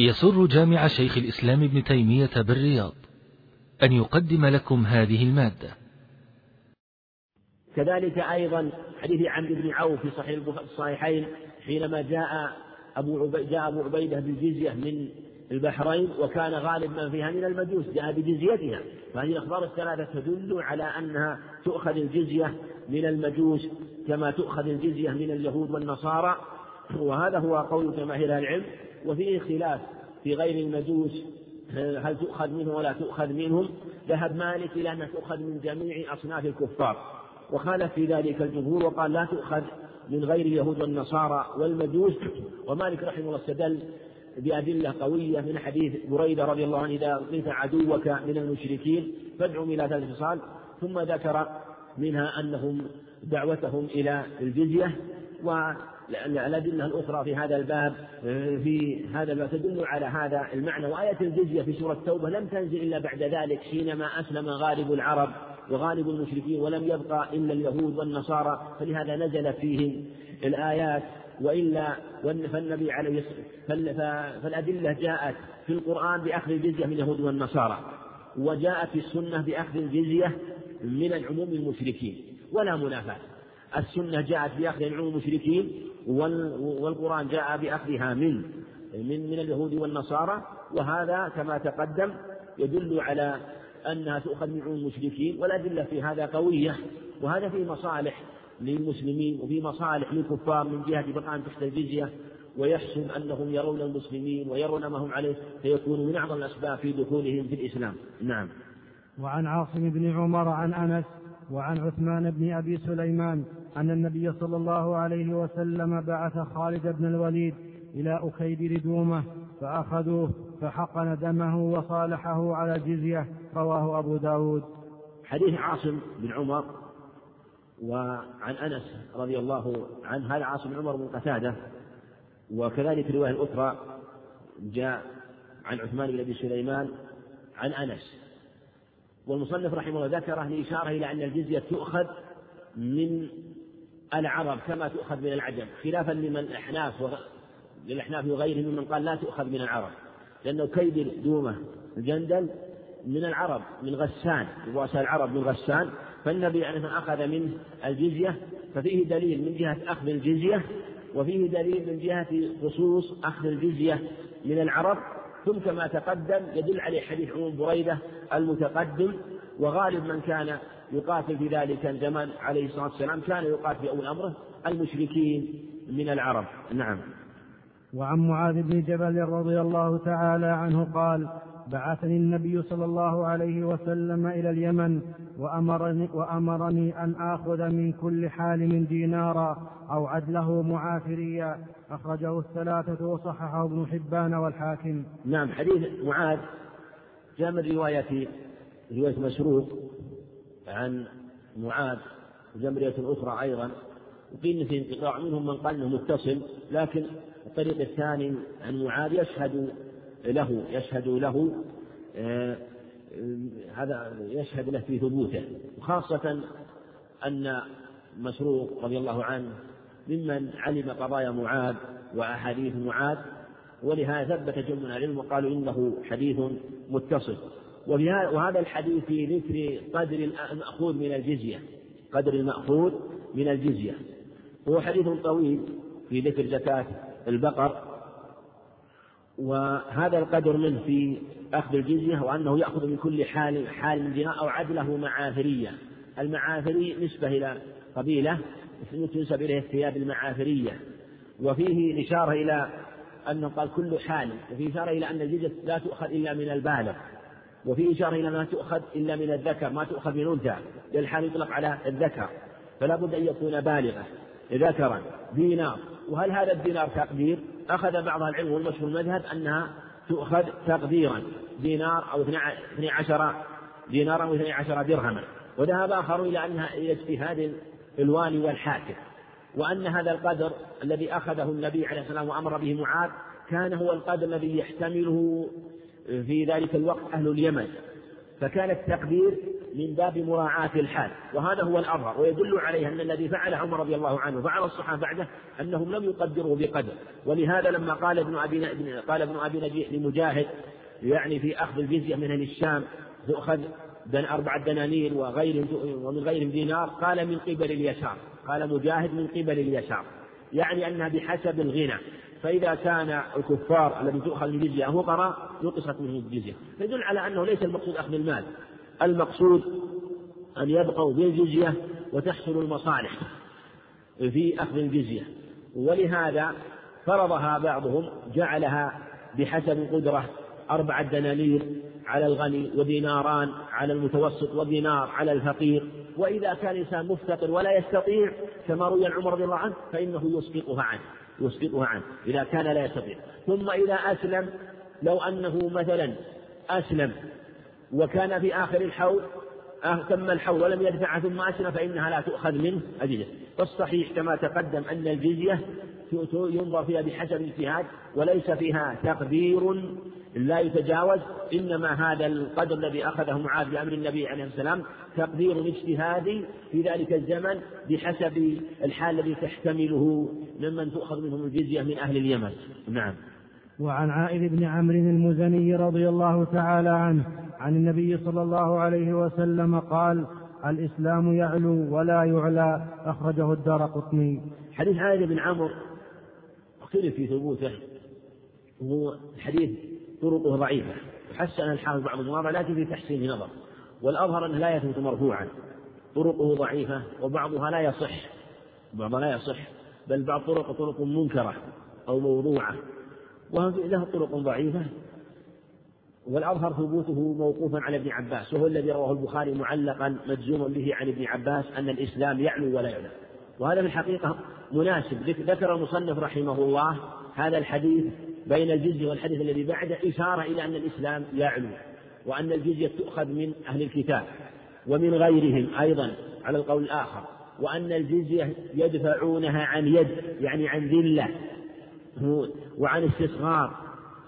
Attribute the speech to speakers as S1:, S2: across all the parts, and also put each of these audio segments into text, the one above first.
S1: يسر جامع شيخ الإسلام ابن تيمية بالرياض أن يقدم لكم هذه المادة.
S2: كذلك أيضا حديث عمرو بن عوف في صحيح الصحيحين حينما جاء أبو عبيدة جاء أبو عبيدة بالجزية من البحرين وكان غالب من فيها من المجوس جاء بجزيتها. فهذه الأخبار الثلاثة تدل على أنها تؤخذ الجزية من المجوس كما تؤخذ الجزية من اليهود والنصارى. وهذا هو قول جماهير العلم. وفيه خلاف في غير المجوس هل تؤخذ منهم ولا تؤخذ منهم؟ ذهب مالك إلى أنها تؤخذ من جميع أصناف الكفار. وخالف في ذلك الجمهور وقال لا تؤخذ من غير اليهود والنصارى والمجوس. ومالك رحمه الله استدل بأدلة قوية من حديث بريدة رضي الله عنه إذا لقيت عدوك من المشركين فادعهم إلى ثلاث خصال ثم ذكر منها أنهم دعوتهم إلى الجزية والأدلة الأخرى في هذا الباب في هذا الباب تدل على هذا المعنى. وآية الجزية في سورة التوبة لم تنزل إلا بعد ذلك حينما أسلم غالب العرب وغالب المشركين ولم يبقى إلا اليهود والنصارى فلهذا نزلت فيهم الآيات. وإلا فالنبي عليه فالأدلة جاءت في القرآن بأخذ الجزية من اليهود والنصارى وجاءت في السنة بأخذ الجزية من العموم المشركين ولا منافاة. السنة جاءت بأخذ العموم المشركين والقرآن جاء بأخذها من من من اليهود والنصارى. وهذا كما تقدم يدل على أنها تؤخذ من المشركين والأدلة في هذا قوية. وهذا في مصالح للمسلمين وفي مصالح للكفار من جهة بقاء تحت الجزية. ويحسن أنهم يرون المسلمين ويرون ما هم عليه فيكون من أعظم الأسباب في دخولهم في الإسلام. نعم.
S3: وعن عاصم بن عمر عن أنس وعن عثمان بن أبي سليمان أن النبي صلى الله عليه وسلم بعث خالد بن الوليد إلى أكيد ردومة فأخذوه فحقن دمه وصالحه على الجزية رواه أبو داود.
S2: حديث عاصم بن عمر وعن أنس رضي الله عنه هذا عاصم عمر بن قتادة وكذلك رواية أخرى جاء عن عثمان بن أبي سليمان عن أنس. والمصنف رحمه الله ذكره لإشارة إلى أن الجزية تؤخذ من العرب كما تؤخذ من العجم خلافا لمن الأحناف للأحناف وغيرهم ممن قال لا تؤخذ من العرب لأنه كيد دومة الجندل من العرب من غسان رؤساء العرب من غسان فالنبي عليه الصلاة أخذ منه الجزية ففيه دليل من جهة أخذ الجزية وفيه دليل من جهة خصوص أخذ الجزية من العرب ثم كما تقدم يدل عليه حديث عموم بريدة المتقدم وغالب من كان يقاتل في ذلك الزمن عليه الصلاة والسلام كان يقاتل في أول أمره المشركين من العرب. نعم.
S3: وعن معاذ بن جبل رضي الله تعالى عنه قال بعثني النبي صلى الله عليه وسلم إلى اليمن وأمرني, وأمرني أن آخذ من كل حالم دينارا أو عدله معافريا. أخرجه الثلاثة وصححه ابن حبان والحاكم.
S2: نعم حديث معاذ جاء من رواية رواية مسروق عن معاذ رواية أخرى أيضا. وقيل في انقطاع منهم من قال إنه متصل لكن الطريق الثاني عن معاذ يشهد له يشهد له آه، هذا يشهد له في ثبوته. وخاصة أن مسروق رضي الله عنه ممن علم قضايا معاذ وأحاديث معاذ ولهذا ثبت جمع العلم وقالوا إنه حديث متصل. وهذا الحديث في ذكر قدر المأخوذ من الجزية. قدر المأخوذ من الجزية. هو حديث طويل في ذكر زكاة البقر وهذا القدر منه في أخذ الجزية وأنه يأخذ من كل حال حال من دينار أو عدله معافرية المعافري نسبة إلى قبيلة تنسب إليه الثياب المعافرية وفيه إشارة إلى أنه قال كل حال وفي إشارة إلى أن الجزية لا تؤخذ إلا من البالغ. وفي إشارة إلى ما تؤخذ إلا من الذكر ما تؤخذ من أنثى لأن الحال يطلق على الذكر فلا بد أن يكون بالغا ذكرا دينار. وهل هذا الدينار تقدير؟ أخذ بعض العلم والمشهور المذهب أنها تؤخذ تقديرا دينار أو اثني عشر دينارا أو اثني عشر درهما. وذهب آخرون إلى أنها إلى اجتهاد الوالي والحاكم. وأن هذا القدر الذي أخذه النبي عليه والسلام وأمر به معاذ كان هو القدر الذي يحتمله في ذلك الوقت أهل اليمن. فكان التقدير من باب مراعاة الحال وهذا هو الأظهر ويدل عليه أن الذي فعل عمر رضي الله عنه فعل الصحابة بعده أنهم لم يقدروا بقدر. ولهذا لما قال ابن أبي قال ابن أبي نجيح لمجاهد يعني في أخذ الجزية من أهل الشام تؤخذ دن أربعة دنانير وغيرهم ومن غيرهم دينار قال من قبل اليسار قال مجاهد من قبل اليسار. يعني أنها بحسب الغنى. فإذا كان الكفار الذي تؤخذ الجزية فقراء نقصت منهم الجزية. فيدل على أنه ليس المقصود أخذ المال. المقصود أن يبقوا بالجزية وتحصل المصالح في أخذ الجزية. ولهذا فرضها بعضهم جعلها بحسب القدرة أربعة دنانير على الغني وديناران على المتوسط ودينار على الفقير. وإذا كان الإنسان مفتقر ولا يستطيع كما روي عمر رضي الله عنه فإنه يسقطها عنه. يسقطها عنه إذا كان لا يستطيع. ثم إذا أسلم لو أنه مثلا أسلم وكان في آخر الحول تم الحول ولم يدفعها ثم أسلم فإنها لا تؤخذ منه الجزية والصحيح كما تقدم أن الجزية ينظر فيها بحسب الاجتهاد وليس فيها تقدير لا يتجاوز إنما هذا القدر الذي أخذه معاذ بأمر النبي عليه السلام تقدير اجتهادي في ذلك الزمن بحسب الحال الذي تحتمله ممن تؤخذ منهم الجزية من أهل اليمن. نعم.
S3: وعن عائذ بن عمرو المزني رضي الله تعالى عنه عن النبي صلى الله عليه وسلم قال الإسلام يعلو ولا يعلى. أخرجه الدار قطني.
S2: حديث عائذ بن عمرو اختلف في ثبوته. وهو حديث طرقه ضعيفة. حسن الحافظ بعض المواضع لكن في تحسين نظر. والأظهر أنه لا يثبت مرفوعا. طرقه ضعيفة وبعضها لا يصح. بعضها لا يصح. بل بعض طرق طرق منكرة أو موضوعة. وله طرق ضعيفة. والأظهر ثبوته موقوفا على ابن عباس. وهو الذي رواه البخاري معلقا مجزوما به عن ابن عباس أن الإسلام يعلو ولا يعلى وهذا في الحقيقة مناسب. ذكر المصنف رحمه الله هذا الحديث بين الجزية والحديث الذي بعده إشارة إلى أن الإسلام يعلو وأن الجزية تؤخذ من أهل الكتاب ومن غيرهم أيضا على القول الآخر وأن الجزية يدفعونها عن يد يعني عن ذلة وعن استصغار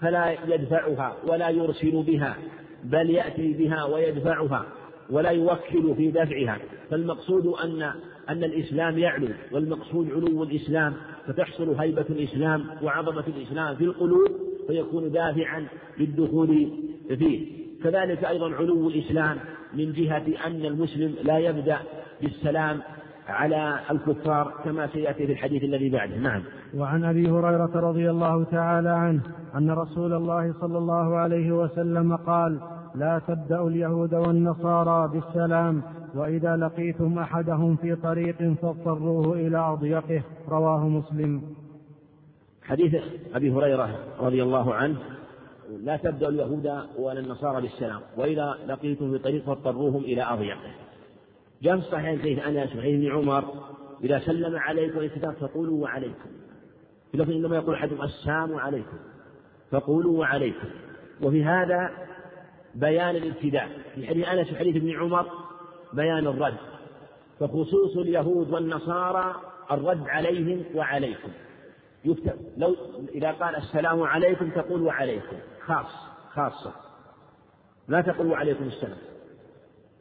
S2: فلا يدفعها ولا يرسل بها بل يأتي بها ويدفعها ولا يوكل في دفعها. فالمقصود أن أن الإسلام يعلو والمقصود علو الإسلام فتحصل هيبة الإسلام وعظمة الإسلام في القلوب فيكون دافعا للدخول فيه. كذلك أيضا علو الإسلام من جهة أن المسلم لا يبدأ بالسلام على الكفار كما سيأتي في الحديث الذي بعده. نعم.
S3: وعن أبي هريرة رضي الله تعالى عنه أن رسول الله صلى الله عليه وسلم قال لا تبدأوا اليهود والنصارى بالسلام وإذا لقيتم أحدهم في طريق فاضطروه إلى أضيقه رواه مسلم.
S2: حديث أبي هريرة رضي الله عنه لا تبدأ اليهود ولا النصارى بالسلام وإذا لقيتم في طريق فاضطروهم إلى أضيقه. جاء في الصحيحين حديث أنس وحديث ابن عمر إذا سلم عليكم الكتاب فقولوا وعليكم. في لفظ إنما يقول أحدهم السلام عليكم فقولوا وعليكم. وفي هذا بيان الابتداء. في حديث أنس وحديث ابن عمر بيان الرد فخصوص اليهود والنصارى الرد عليهم وعليكم. يكتب لو إذا قال السلام عليكم تقول وعليكم خاص خاصة. لا تقول وعليكم السلام.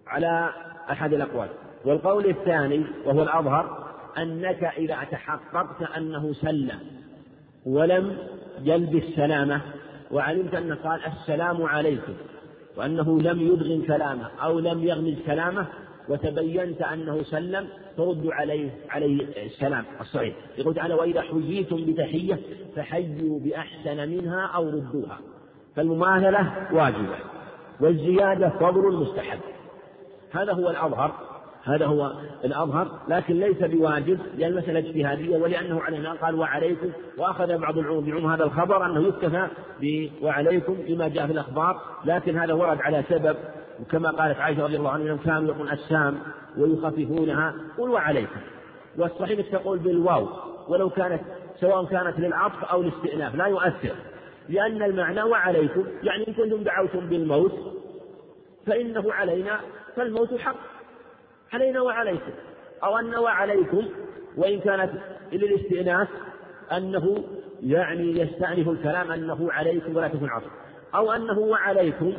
S2: على أحد الأقوال. والقول الثاني وهو الأظهر أنك إذا تحققت أنه سلم ولم يلبس سلامة وعلمت أنه قال السلام عليكم وأنه لم يدغن كلامه أو لم يغمز كلامه وتبينت أنه سلم ترد عليه عليه السلام الصحيح يقول تعالى وإذا حييتم بتحية فحيوا بأحسن منها أو ردوها. فالمماثلة واجبة والزيادة فضل مستحب. هذا هو الأظهر هذا هو الأظهر لكن ليس بواجب لأن المسألة اجتهادية ولأنه علينا قال وعليكم وأخذ بعض العلوم بعموم هذا الخبر أنه يكتفى وعليكم بما جاء في الأخبار لكن هذا ورد على سبب وكما قالت عائشة رضي الله عنها أنهم كانوا يقول السام ويخففونها قل وعليكم. والصحيح تقول بالواو ولو كانت سواء كانت للعطف أو الاستئناف لا يؤثر لأن المعنى وعليكم يعني إن كنتم دعوتم بالموت فإنه علينا فالموت حق. علينا وعليكم أو أن وعليكم وإن كانت للاستئناس أنه يعني يستأنف الكلام أنه عليكم ولا تكون عصر أو أنه وعليكم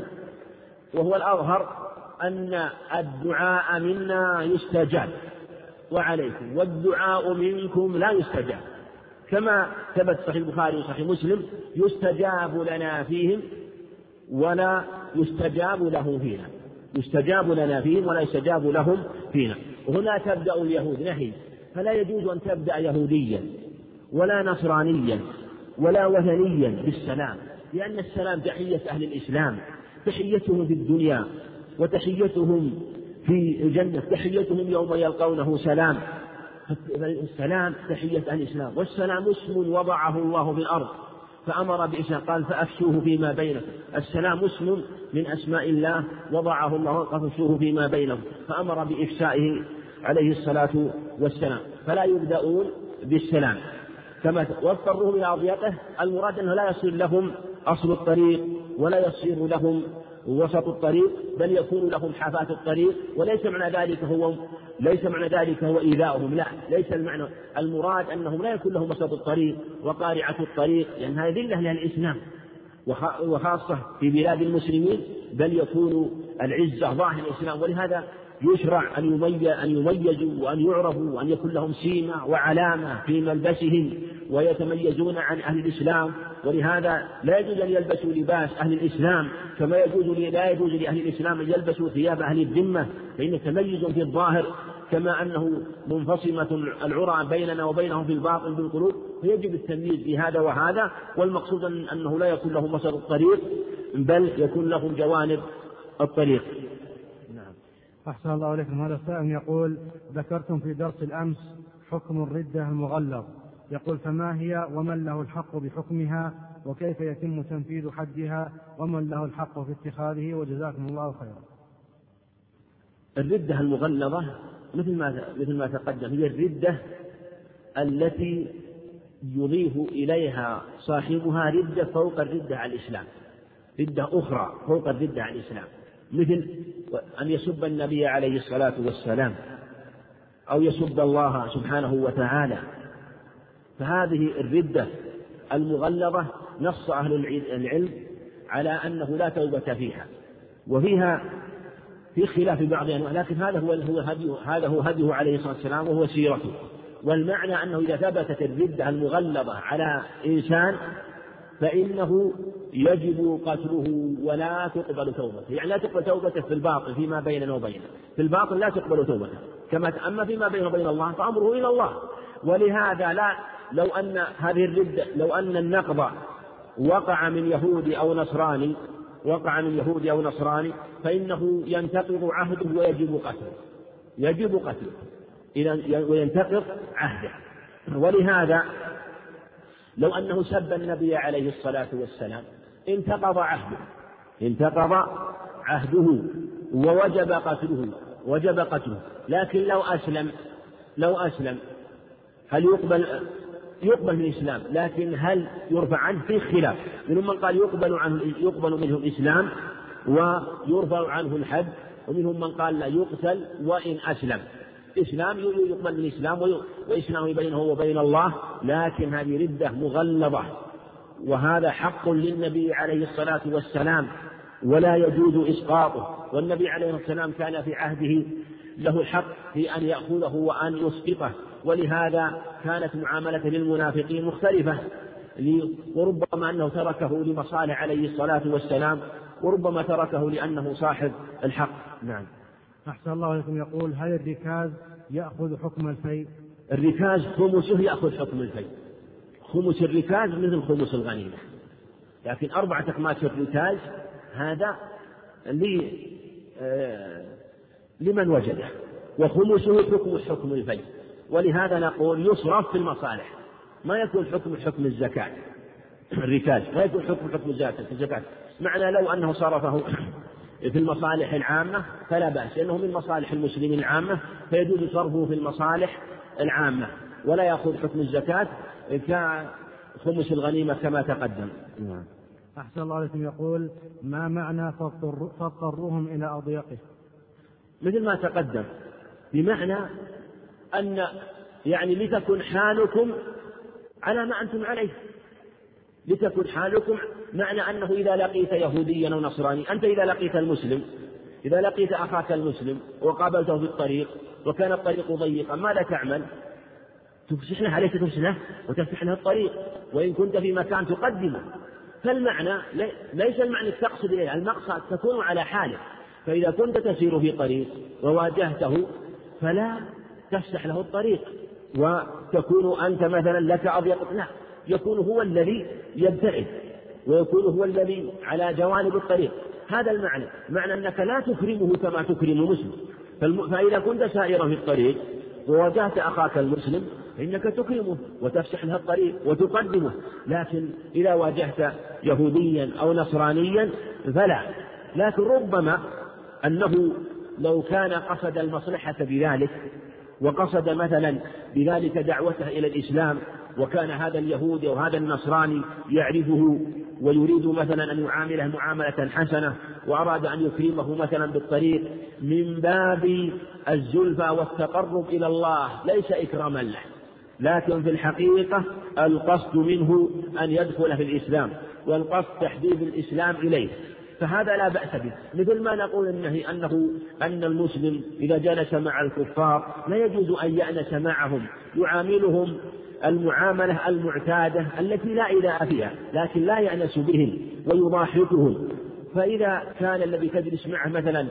S2: وهو الأظهر أن الدعاء منا يستجاب وعليكم والدعاء منكم لا يستجاب كما ثبت صحيح البخاري وصحيح مسلم يستجاب لنا فيهم ولا يستجاب له فينا. يستجاب لنا فيهم ولا يستجاب لهم فينا. وهنا تبدأ اليهود نهي. فلا يجوز أن تبدأ يهوديا ولا نصرانيا ولا وثنيا بالسلام لأن السلام تحية أهل الإسلام تحيتهم في الدنيا وتحيتهم في الجنة تحيتهم يوم يلقونه سلام. السلام تحية أهل الإسلام والسلام اسم وضعه الله في الأرض. فأمر بإسلام قال فأفشوه فيما بينكم. السلام اسم من أسماء الله وضعه الله فأفشوه فيما بينهم. فأمر بإفشائه عليه الصلاة والسلام. فلا يبدأون بالسلام. كما واضطروه إلى أضيقه المراد أنه لا يصير لهم أصل الطريق ولا يصير لهم وسط الطريق بل يكون لهم حافات الطريق وليس معنى ذلك هو ليس معنى ذلك هو إيذاؤهم لا ليس المعنى المراد أنهم لا يكون لهم وسط الطريق وقارعة الطريق لأن هذه ذلة للإسلام وخاصة في بلاد المسلمين بل يكون العزة ظاهر الإسلام ولهذا يشرع أن أن يميزوا وأن يعرفوا وأن يكون لهم سيمة وعلامة في ملبسهم ويتميزون عن أهل الإسلام. ولهذا لا يجوز أن يلبسوا لباس أهل الإسلام كما يجوز لا يجوز لأهل الإسلام أن يلبسوا ثياب أهل الذمة. فإن تميز في الظاهر كما أنه منفصمة العرى بيننا وبينهم في الباطن بالقلوب فيجب التمييز في هذا وهذا. والمقصود أنه لا يكون لهم مسار الطريق بل يكون لهم جوانب الطريق.
S3: أحسن الله إليكم. هذا السائل يقول ذكرتم في درس الأمس حكم الردة المغلظ. يقول فما هي ومن له الحق بحكمها وكيف يتم تنفيذ حدها ومن له الحق في اتخاذه وجزاكم الله خيرا.
S2: الردة المغلظة مثل ما مثل ما تقدم هي الردة التي يضيف إليها صاحبها ردة فوق الردة على الإسلام. ردة أخرى فوق الردة على الإسلام. مثل أن يسب النبي عليه الصلاة والسلام أو يسب الله سبحانه وتعالى. فهذه الردة المغلظة نص أهل العلم على أنه لا توبة فيها وفيها في خلاف بعض أنواع لكن هذا هو هو هديه هذا هو هديه عليه الصلاة والسلام وهو سيرته. والمعنى أنه إذا ثبتت الردة المغلظة على إنسان فإنه يجب قتله ولا تقبل توبته. يعني لا تقبل توبته في الباطل فيما بيننا وبينه. في الباطل لا تقبل توبته. كما أما فيما بينه وبين الله فأمره إلى الله. ولهذا لا لو أن هذه الردة لو أن النقض وقع من يهودي أو نصراني وقع من يهودي أو نصراني فإنه ينتقض عهده ويجب قتله. يجب قتله. إذا وينتقض عهده. ولهذا لو أنه سب النبي عليه الصلاة والسلام انتقض عهده. انتقض عهده ووجب قتله وجب قتله. لكن لو أسلم لو أسلم هل يقبل يقبل من الإسلام؟ لكن هل يرفع عنه؟ في خلاف. منهم من قال يقبل عنه يقبل منه الإسلام ويرفع عنه الحد ومنهم من قال لا يقتل وإن أسلم. إسلام يقبل من الإسلام وإسلامه بينه وبين الله لكن هذه ردة مغلظة. وهذا حق للنبي عليه الصلاة والسلام ولا يجوز إسقاطه. والنبي عليه والسلام كان في عهده له الحق في أن يأخذه وأن يسقطه. ولهذا كانت معاملته للمنافقين مختلفة. وربما أنه تركه لمصالح عليه الصلاة والسلام وربما تركه لأنه صاحب الحق. نعم.
S3: أحسن الله عليكم يقول هل الركاز يأخذ حكم الفيء؟
S2: الركاز خمسه يأخذ حكم الفيء. خمس الركاز مثل خمس الغنيمة. لكن أربعة أخماس الركاز هذا لي آه لمن وجده. وخمسه حكم حكم الفيء. ولهذا نقول يصرف في المصالح. ما يكون حكم حكم الزكاة. الركاز ما يكون حكم حكم الزكاة. معنى لو أنه صرفه في المصالح العامة فلا بأس لأنه من مصالح المسلمين العامة فيجوز صرفه في المصالح العامة ولا يأخذ حكم الزكاة كخمس الغنيمة كما تقدم. نعم.
S3: أحسن الله عليكم. يقول ما معنى فاضطروهم إلى أضيقه؟
S2: مثل ما تقدم بمعنى أن يعني لتكن حالكم على ما أنتم عليه. لتكن حالكم معنى أنه إذا لقيت يهوديا أو نصراني أنت إذا لقيت المسلم إذا لقيت أخاك المسلم وقابلته في الطريق وكان الطريق ضيقا ماذا تعمل؟ تفسح له عليك تفسح له وتفتح له الطريق وإن كنت في مكان تقدمه. فالمعنى ليس المعنى تقصد إليه المقصد تكون على حاله فإذا كنت تسير في طريق وواجهته فلا تفسح له الطريق وتكون أنت مثلا لك أضيق لا. يكون هو الذي يبتعد ويكون هو الذي على جوانب الطريق. هذا المعنى معنى أنك لا تكرمه كما تكرم مسلم. فإذا كنت سائرا في الطريق وواجهت أخاك المسلم فإنك تكرمه وتفسح له الطريق وتقدمه. لكن إذا واجهت يهوديا أو نصرانيا فلا. لكن ربما أنه لو كان قصد المصلحة بذلك وقصد مثلا بذلك دعوته إلى الإسلام وكان هذا اليهودي أو هذا النصراني يعرفه ويريد مثلا أن يعامله معاملة حسنة وأراد أن يكرمه مثلا بالطريق من باب الزلفى والتقرب إلى الله ليس إكراما له. لكن في الحقيقة القصد منه أن يدخل في الإسلام والقصد تحبيب الإسلام إليه. فهذا لا بأس به. مثل ما نقول إنه أنه أن المسلم إذا جلس مع الكفار لا يجوز أن يأنس معهم. يعاملهم المعاملة المعتادة التي لا إله فيها لكن لا يأنس بهم ويضاحكهم فإذا كان الذي تجلس معه مثلا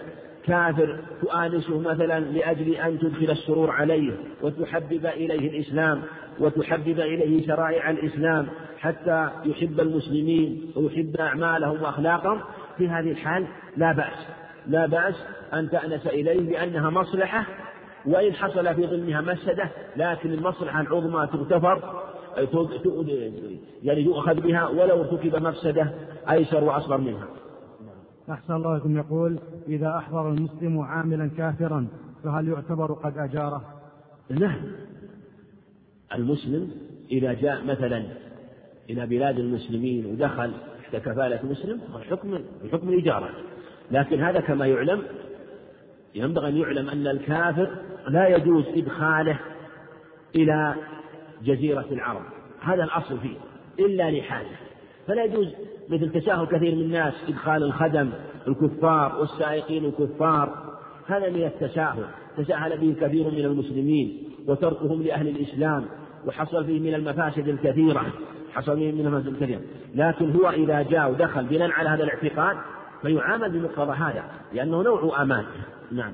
S2: كافر تؤانسه مثلا لأجل أن تدخل السرور عليه وتحبب إليه الإسلام وتحبب إليه شرائع الإسلام حتى يحب المسلمين ويحب أعمالهم وأخلاقهم في هذه الحال لا بأس. لا بأس أن تأنس إليه لأنها مصلحة وإن حصل في ضمنها مفسدة لكن المصلحة العظمى تغتفر يعني يؤخذ بها ولو ارتكب مفسدة أيسر وأصغر منها.
S3: أحسن الله لكم يقول إذا أحضر المسلم عاملا كافرا فهل يعتبر قد أجاره؟
S2: نعم. المسلم إذا جاء مثلا إلى بلاد المسلمين ودخل تحت كفالة مسلم الحكم الحكم الإجارة. لكن هذا كما يعلم ينبغي أن يعلم أن الكافر لا يجوز إدخاله إلى جزيرة العرب. هذا الأصل فيه إلا لحاجة. فلا يجوز مثل تساهل كثير من الناس إدخال الخدم الكفار والسائقين الكفار. هذا من التساهل. تساهل به كثير من المسلمين وتركهم لأهل الإسلام وحصل فيه من المفاسد الكثيرة. حصل فيه من المفاسد الكثيرة. لكن هو إذا جاء ودخل بناء على هذا الاعتقاد فيعامل بمقتضى هذا لأنه نوع أمان. نعم.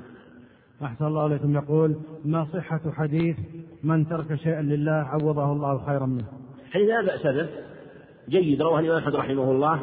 S3: أحسن الله عليكم يقول ما صحة حديث من ترك شيئا لله عوضه الله خيرا منه.
S2: حديث لا بأس به. جيد رواه الإمام أحمد رحمه الله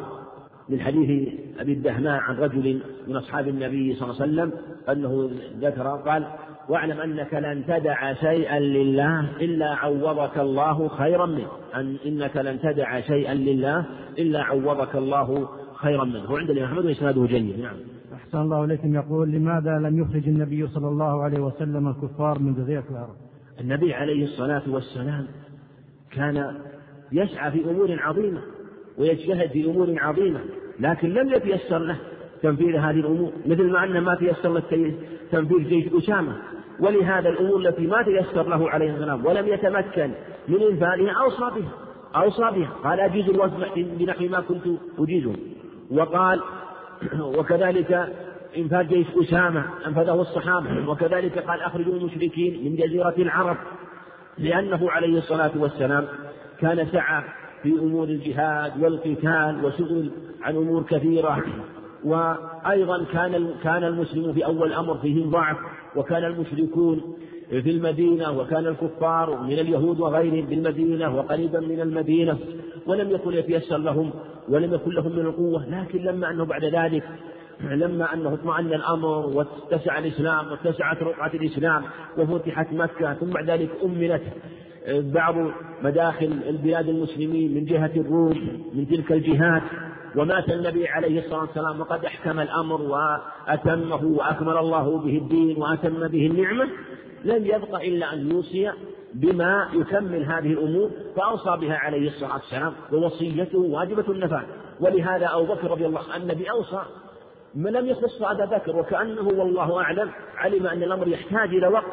S2: من حديث أبي الدهماء عن رجل من أصحاب النبي صلى الله عليه وسلم أنه ذكر قال واعلم أنك لن تدع شيئا لله إلا عوضك الله خيرا منه. أن إنك لن تدع شيئا لله إلا عوضك الله خيرا منه. وعند الإمام أحمد وإسناده جيد. نعم.
S3: أحسن الله إليكم. يقول لماذا لم يخرج النبي صلى الله عليه وسلم الكفار من جزيرة العرب
S2: النبي عليه الصلاة والسلام كان يسعى في أمور عظيمة ويجتهد في أمور عظيمة لكن لم يتيسر له تنفيذ هذه الأمور مثل ما أن ما تيسر له تنفيذ جيش أسامة. ولهذا الأمور التي ما تيسر له عليه السلام ولم يتمكن من إنفاذها أوصى بها أوصى بها. قال أجيز الوزن بنحو ما كنت أجيزه. وقال وكذلك إنفاذ جيش أسامة أنفذه الصحابة. وكذلك قال أخرجوا المشركين من جزيرة العرب لأنه عليه الصلاة والسلام كان سعى في أمور الجهاد والقتال وسئل عن أمور كثيرة. وأيضا كان كان المسلمون في أول الأمر فيهم ضعف وكان المشركون في المدينة وكان الكفار من اليهود وغيرهم بالمدينة وقريبا من المدينة ولم يكن يتيسر لهم ولم يكن لهم من القوة لكن لما أنه بعد ذلك لما أنه اطمأن الأمر واتسع الإسلام واتسعت رقعة الإسلام وفتحت مكة ثم بعد ذلك أمنت بعض مداخل البلاد المسلمين من جهة الروم من تلك الجهات ومات النبي عليه الصلاة والسلام وقد أحكم الأمر وأتمه وأكمل الله به الدين وأتم به النعمة. لم يبق إلا أن يوصي بما يكمل هذه الأمور فأوصى بها عليه الصلاة والسلام ووصيته واجبة النفاذ. ولهذا أبو بكر رضي الله عنه النبي أوصى ما لم يخص أبا بكر وكأنه والله أعلم علم أن الأمر يحتاج إلى وقت.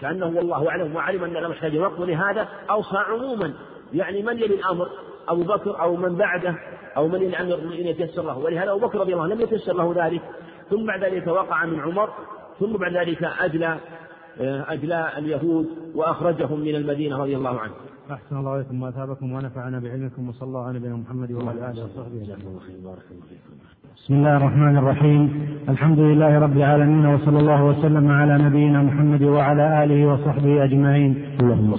S2: كأنه والله أعلم وعلم أن الأمر يحتاج إلى وقت. ولهذا أوصى عموما. يعني من يلي الأمر؟ أبو بكر أو من بعده أو من الأمر إن يتيسر له. ولهذا أبو بكر رضي الله عنه لم يتيسر له ذلك. ثم بعد ذلك وقع من عمر ثم بعد ذلك أجلى أجلى اليهود وأخرجهم من المدينة رضي الله عنه.
S3: أحسن الله إليكم وأثابكم ونفعنا بعلمكم وصلى الله على نبينا محمد وعلى آله وصحبه أجمعين. بسم الله الرحمن الرحيم. الحمد لله رب العالمين وصلى الله وسلم على نبينا محمد وعلى آله وصحبه أجمعين.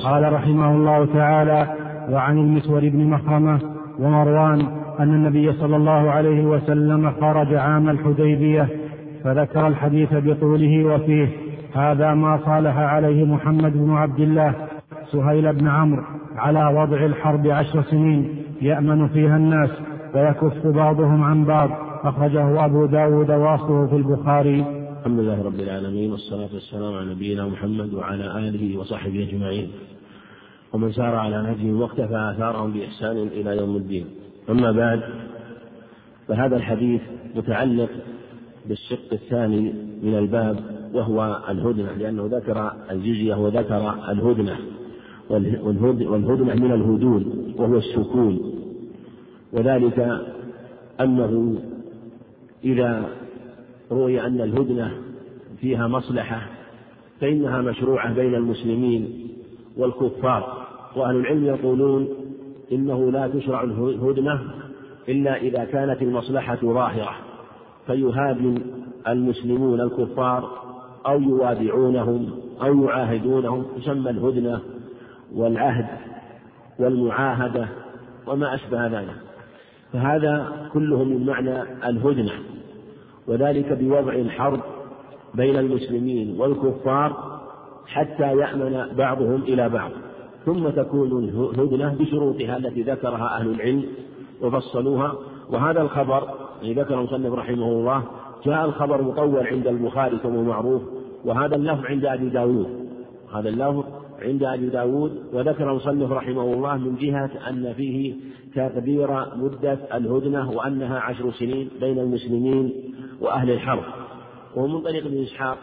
S3: قال رحمه الله تعالى وعن المسور بن مخرمة ومروان أن النبي صلى الله عليه وسلم خرج عام الحديبية فذكر الحديث بطوله وفيه. هذا ما صالح عليه محمد بن عبد الله سهيل بن عمرو على وضع الحرب عشر سنين يأمن فيها الناس ويكف بعضهم عن بعض. أخرجه أبو داود وأصله في البخاري.
S2: الحمد لله رب العالمين والصلاة والسلام على نبينا محمد وعلى آله وصحبه أجمعين. ومن سار على نهجهم واقتفى آثارهم بإحسان إلى يوم الدين. أما بعد فهذا الحديث متعلق بالشق الثاني من الباب وهو الهدنة لأنه ذكر الجزية وذكر الهدنة والهدنة من الهدون وهو السكون. وذلك أنه إذا روي أن الهدنة فيها مصلحة فإنها مشروعة بين المسلمين والكفار. وأهل العلم يقولون إنه لا تشرع الهدنة إلا إذا كانت المصلحة ظاهرة. فيهاجم المسلمون الكفار أو يوادعونهم أو يعاهدونهم تسمى الهدنة والعهد والمعاهدة وما أشبه ذلك. فهذا كله من معنى الهدنة. وذلك بوضع الحرب بين المسلمين والكفار حتى يأمن بعضهم إلى بعض. ثم تكون الهدنة بشروطها التي ذكرها أهل العلم وفصلوها. وهذا الخبر الذي ذكره المصنف رحمه الله جاء الخبر مطول عند البخاري كما معروف وهذا اللفظ عند أبي داود. هذا اللفظ عند أبي داود وذكر المصنف رحمه الله من جهة أن فيه تقدير مدة الهدنة وأنها عشر سنين بين المسلمين وأهل الحرب. ومن طريق ابن إسحاق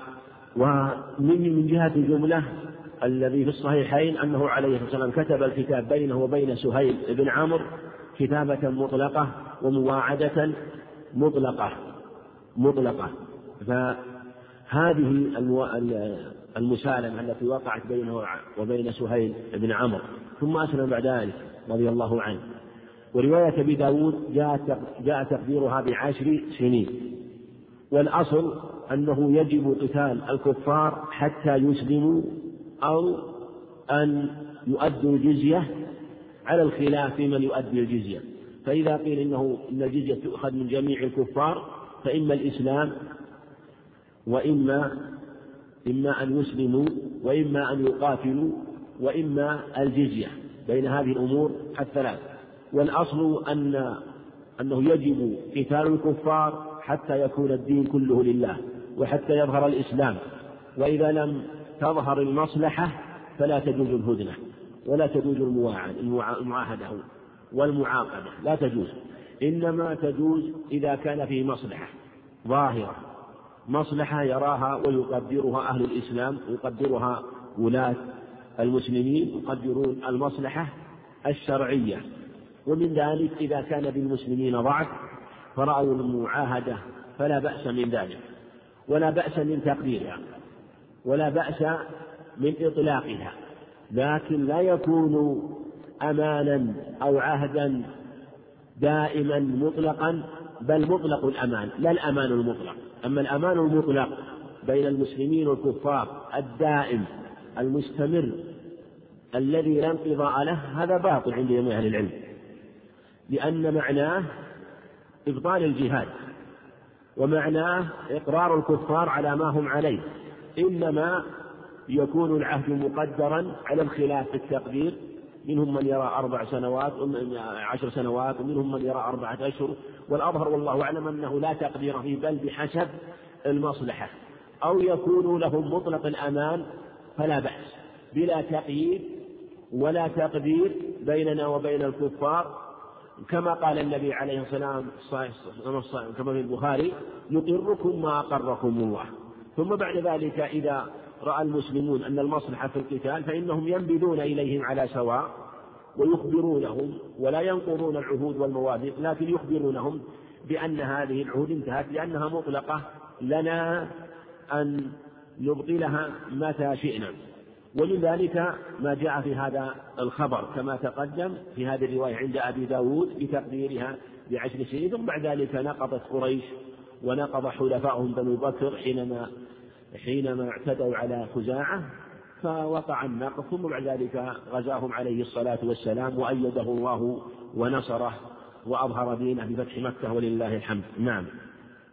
S2: ومن من جهة الجملة الذي في الصحيحين أنه عليه الصلاة والسلام كتب الكتاب بينه وبين سهيل بن عمرو كتابة مطلقة ومواعدة مطلقة مطلقة. فهذه المسالمة التي وقعت بينه وبين سهيل بن عمرو ثم أسلم بعد ذلك رضي الله عنه. ورواية أبي داود جاء جاء تقديرها بعشر سنين. والأصل أنه يجب قتال الكفار حتى يسلموا أو أن يؤدوا الجزية على الخلاف في من يؤدي الجزية. فإذا قيل إنه إن الجزية تؤخذ من جميع الكفار فإما الإسلام وإما إما أن يسلموا وإما أن يقاتلوا وإما الجزية بين هذه الأمور الثلاث. والأصل أن أنه يجب قتال الكفار حتى يكون الدين كله لله وحتى يظهر الإسلام. وإذا لم تظهر المصلحة فلا تجوز الهدنة ولا تجوز المعاهدة. والمعاقبة لا تجوز إنما تجوز إذا كان فيه مصلحة ظاهرة مصلحة يراها ويقدرها أهل الإسلام يقدرها ولاة المسلمين يقدرون المصلحة الشرعية. ومن ذلك إذا كان بالمسلمين ضعف فرأوا المعاهدة فلا بأس من ذلك ولا بأس من تقديرها ولا بأس من إطلاقها لكن لا يكون أمانا أو عهدا دائما مطلقا بل مطلق الأمان. لا الأمان المطلق؟ أما الأمان المطلق بين المسلمين والكفار الدائم المستمر الذي لا انقضاء له هذا باطل عند جميع أهل العلم. لأن معناه إبطال الجهاد ومعناه إقرار الكفار على ما هم عليه. إنما يكون العهد مقدرا على الخلاف في التقدير منهم من يرى أربع سنوات عشر سنوات ومنهم من يرى أربعة أشهر. والأظهر والله أعلم أنه لا تقدير فيه بل بحسب المصلحة. أو يكون لهم مطلق الأمان فلا بأس. بلا تقييد ولا تقدير بيننا وبين الكفار. كما قال النبي عليه الصلاة والسلام كما في البخاري نقركم ما أقركم الله. ثم بعد ذلك إذا رأى المسلمون أن المصلحة في القتال فإنهم ينبذون إليهم على سواء ويخبرونهم ولا ينقضون العهود والمواثيق لكن يخبرونهم بأن هذه العهود انتهت لأنها مطلقة لنا أن نبطلها متى شئنا. ومن ذلك ما جاء في هذا الخبر كما تقدم في هذه الرواية عند أبي داود بتقديرها بعشر سنين ثم بعد ذلك نقضت قريش ونقض حلفائهم بنو بكر حينما حينما اعتدوا على خزاعة فوقع النقض ثم بعد ذلك غزاهم عليه الصلاة والسلام وأيده الله ونصره وأظهر دينه بفتح مكة ولله الحمد. نعم.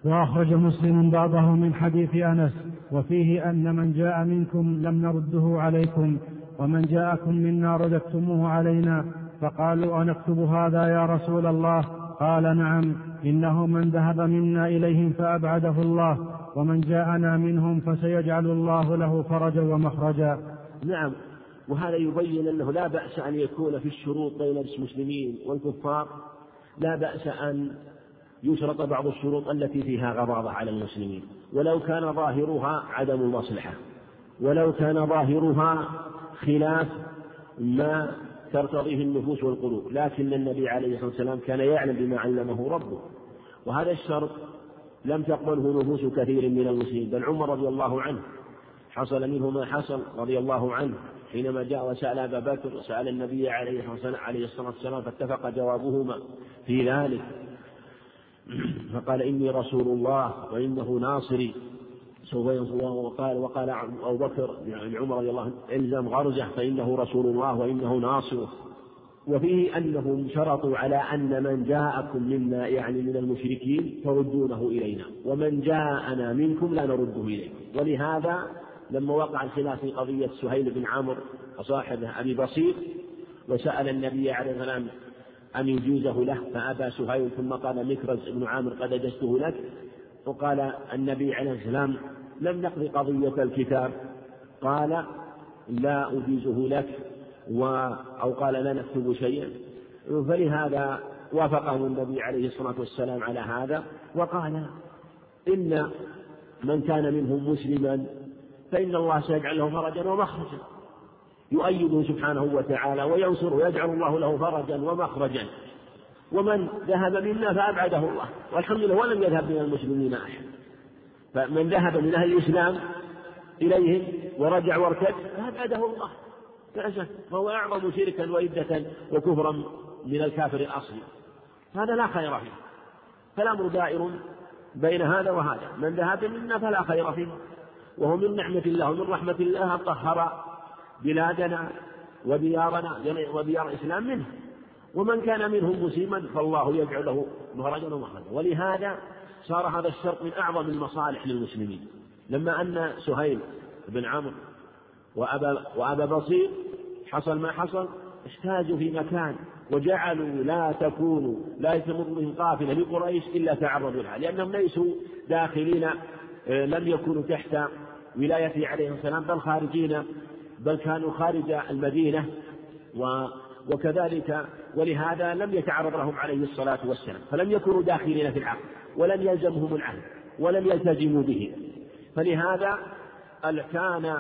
S3: وأخرج مسلم بعضه من حديث أنس وفيه أن من جاء منكم لم نرده عليكم ومن جاءكم منا رددتموه علينا فقالوا أنكتب هذا يا رسول الله؟ قال نعم إنه من ذهب منا إليهم فأبعده الله. ومن جاءنا منهم فسيجعل الله له فرجا ومخرجا.
S2: نعم وهذا يبين أنه لا بأس أن يكون في الشروط بين المسلمين والكفار لا بأس أن يشرط بعض الشروط التي فيها غضاضة على المسلمين. ولو كان ظاهرها عدم المصلحة ولو كان ظاهرها خلاف ما ترتضيه النفوس والقلوب لكن النبي عليه الصلاة والسلام كان يعلم بما علمه ربه. وهذا الشرط لم تقبله نفوس كثير من المسلمين. بل عمر رضي الله عنه حصل منه ما حصل رضي الله عنه حينما جاء وسأل أبا بكر وسأل النبي عليه الصلاة والسلام فاتفق جوابهما في ذلك. فقال إني رسول الله وإنه ناصري. سوف ينصر الله. وقال وقال أبو بكر يعني عمر رضي الله عنه إلزم غرزه فإنه رسول الله وإنه ناصره. وفيه أنهم شرطوا على أن من جاءكم منا يعني من المشركين تردونه إلينا. ومن جاءنا منكم لا نرده إليكم. ولهذا لما وقع الخلاف في قضية سهيل بن عمرو وصاحبه أبي بصير وسأل النبي عليه الصلاة والسلام أن يجوزه له فأبى سهيل ثم قال مكرز بن عامر قد أجزته لك. وقال النبي عليه السلام لم نقضي قضية الكتاب. قال لا أجيزه لك. و أو قال لا نكتب شيئا. فلهذا وافقهم النبي عليه الصلاة والسلام على هذا وقال إن من كان منهم مسلما فإن الله سيجعل له فرجا ومخرجا. يؤيده سبحانه وتعالى وينصره ويجعل الله له فرجا ومخرجا. ومن ذهب منا فأبعده الله. والحمد لله ولم يذهب من المسلمين أحد. فمن ذهب من أهل الإسلام إليهم ورجع وارتد فأبعده الله. لا فهو أعظم شركا وإدة وكفرا من الكافر الأصلي. هذا لا خير فيه. فالأمر دائر بين هذا وهذا. من ذهب منا فلا خير فيه. وهو من نعمة الله ومن رحمة الله طهر بلادنا وديارنا وديار الإسلام منه. ومن كان منهم مسلما فالله يجعله مخرجا ومخرجا. ولهذا صار هذا الشرط من أعظم المصالح للمسلمين. لما أن سهيل بن عمرو وأبا, وأبا بصير حصل ما حصل احتاجوا في مكان وجعلوا لا تكون لا تمر بهم قافلة لقريش إلا تعرضوا لها لأنهم ليسوا داخلين آه، لم يكونوا تحت ولايته عليه السلام بل خارجين بل كانوا خارج المدينة و وكذلك ولهذا لم يتعرض لهم عليه الصلاة والسلام فلم يكونوا داخلين في العقد ولم يلزمهم العهد ولم يلتزموا به فلهذا كان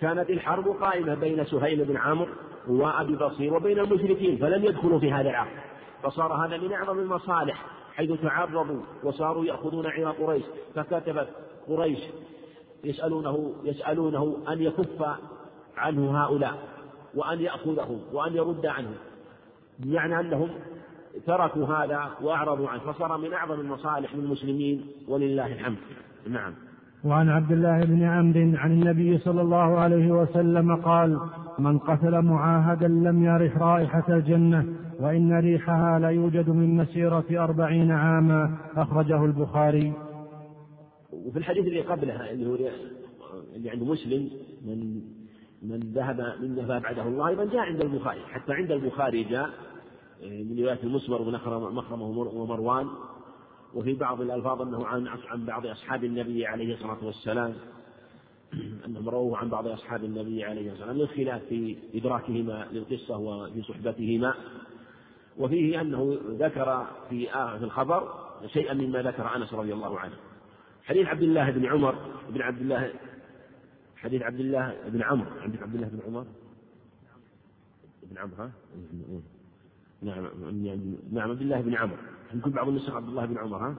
S2: كانت الحرب قائمة بين سهيل بن عمرو وأبي بصير وبين المشركين فلم يدخلوا في هذا العقد فصار هذا من أعظم المصالح حيث تعرضوا وصاروا يأخذون عير قريش. فكتبت قريش يسألونه يسألونه أن يكف عنه هؤلاء وأن يأخذهم وأن يرد عنهم. بمعنى أنهم تركوا هذا وأعرضوا عنه. فصار من أعظم المصالح للمسلمين ولله الحمد. نعم.
S3: وعن عبد الله بن عمرو عن النبي صلى الله عليه وسلم قال من قتل معاهدا لم يرح رائحة الجنة وإن ريحها لا يوجد من مسيرة أربعين عاما. أخرجه البخاري.
S2: وفي الحديث اللي قبلها اللي هو اللي عند مسلم من من ذهب من ذهب بعده الله أيضا جاء عند البخاري حتى عند البخاري جاء من رواية المسمر بن مخرمة ومروان. وفي بعض الألفاظ أنه عن عن بعض أصحاب النبي عليه الصلاة والسلام. أنهم رووا عن بعض أصحاب النبي عليه الصلاة والسلام الخلاف في إدراكهما للقصة وفي صحبتهما. وفيه أنه ذكر في آه في الخبر شيئا مما ذكر أنس رضي الله عنه. حديث عبد الله بن عمر بن عبد الله حديث عبد الله بن عمرو عندك عبد الله بن عمر؟ بن عمرو ها؟ نعم نعم عبد الله بن عمرو يمكن بعض النسخ عبد الله بن عمر ها؟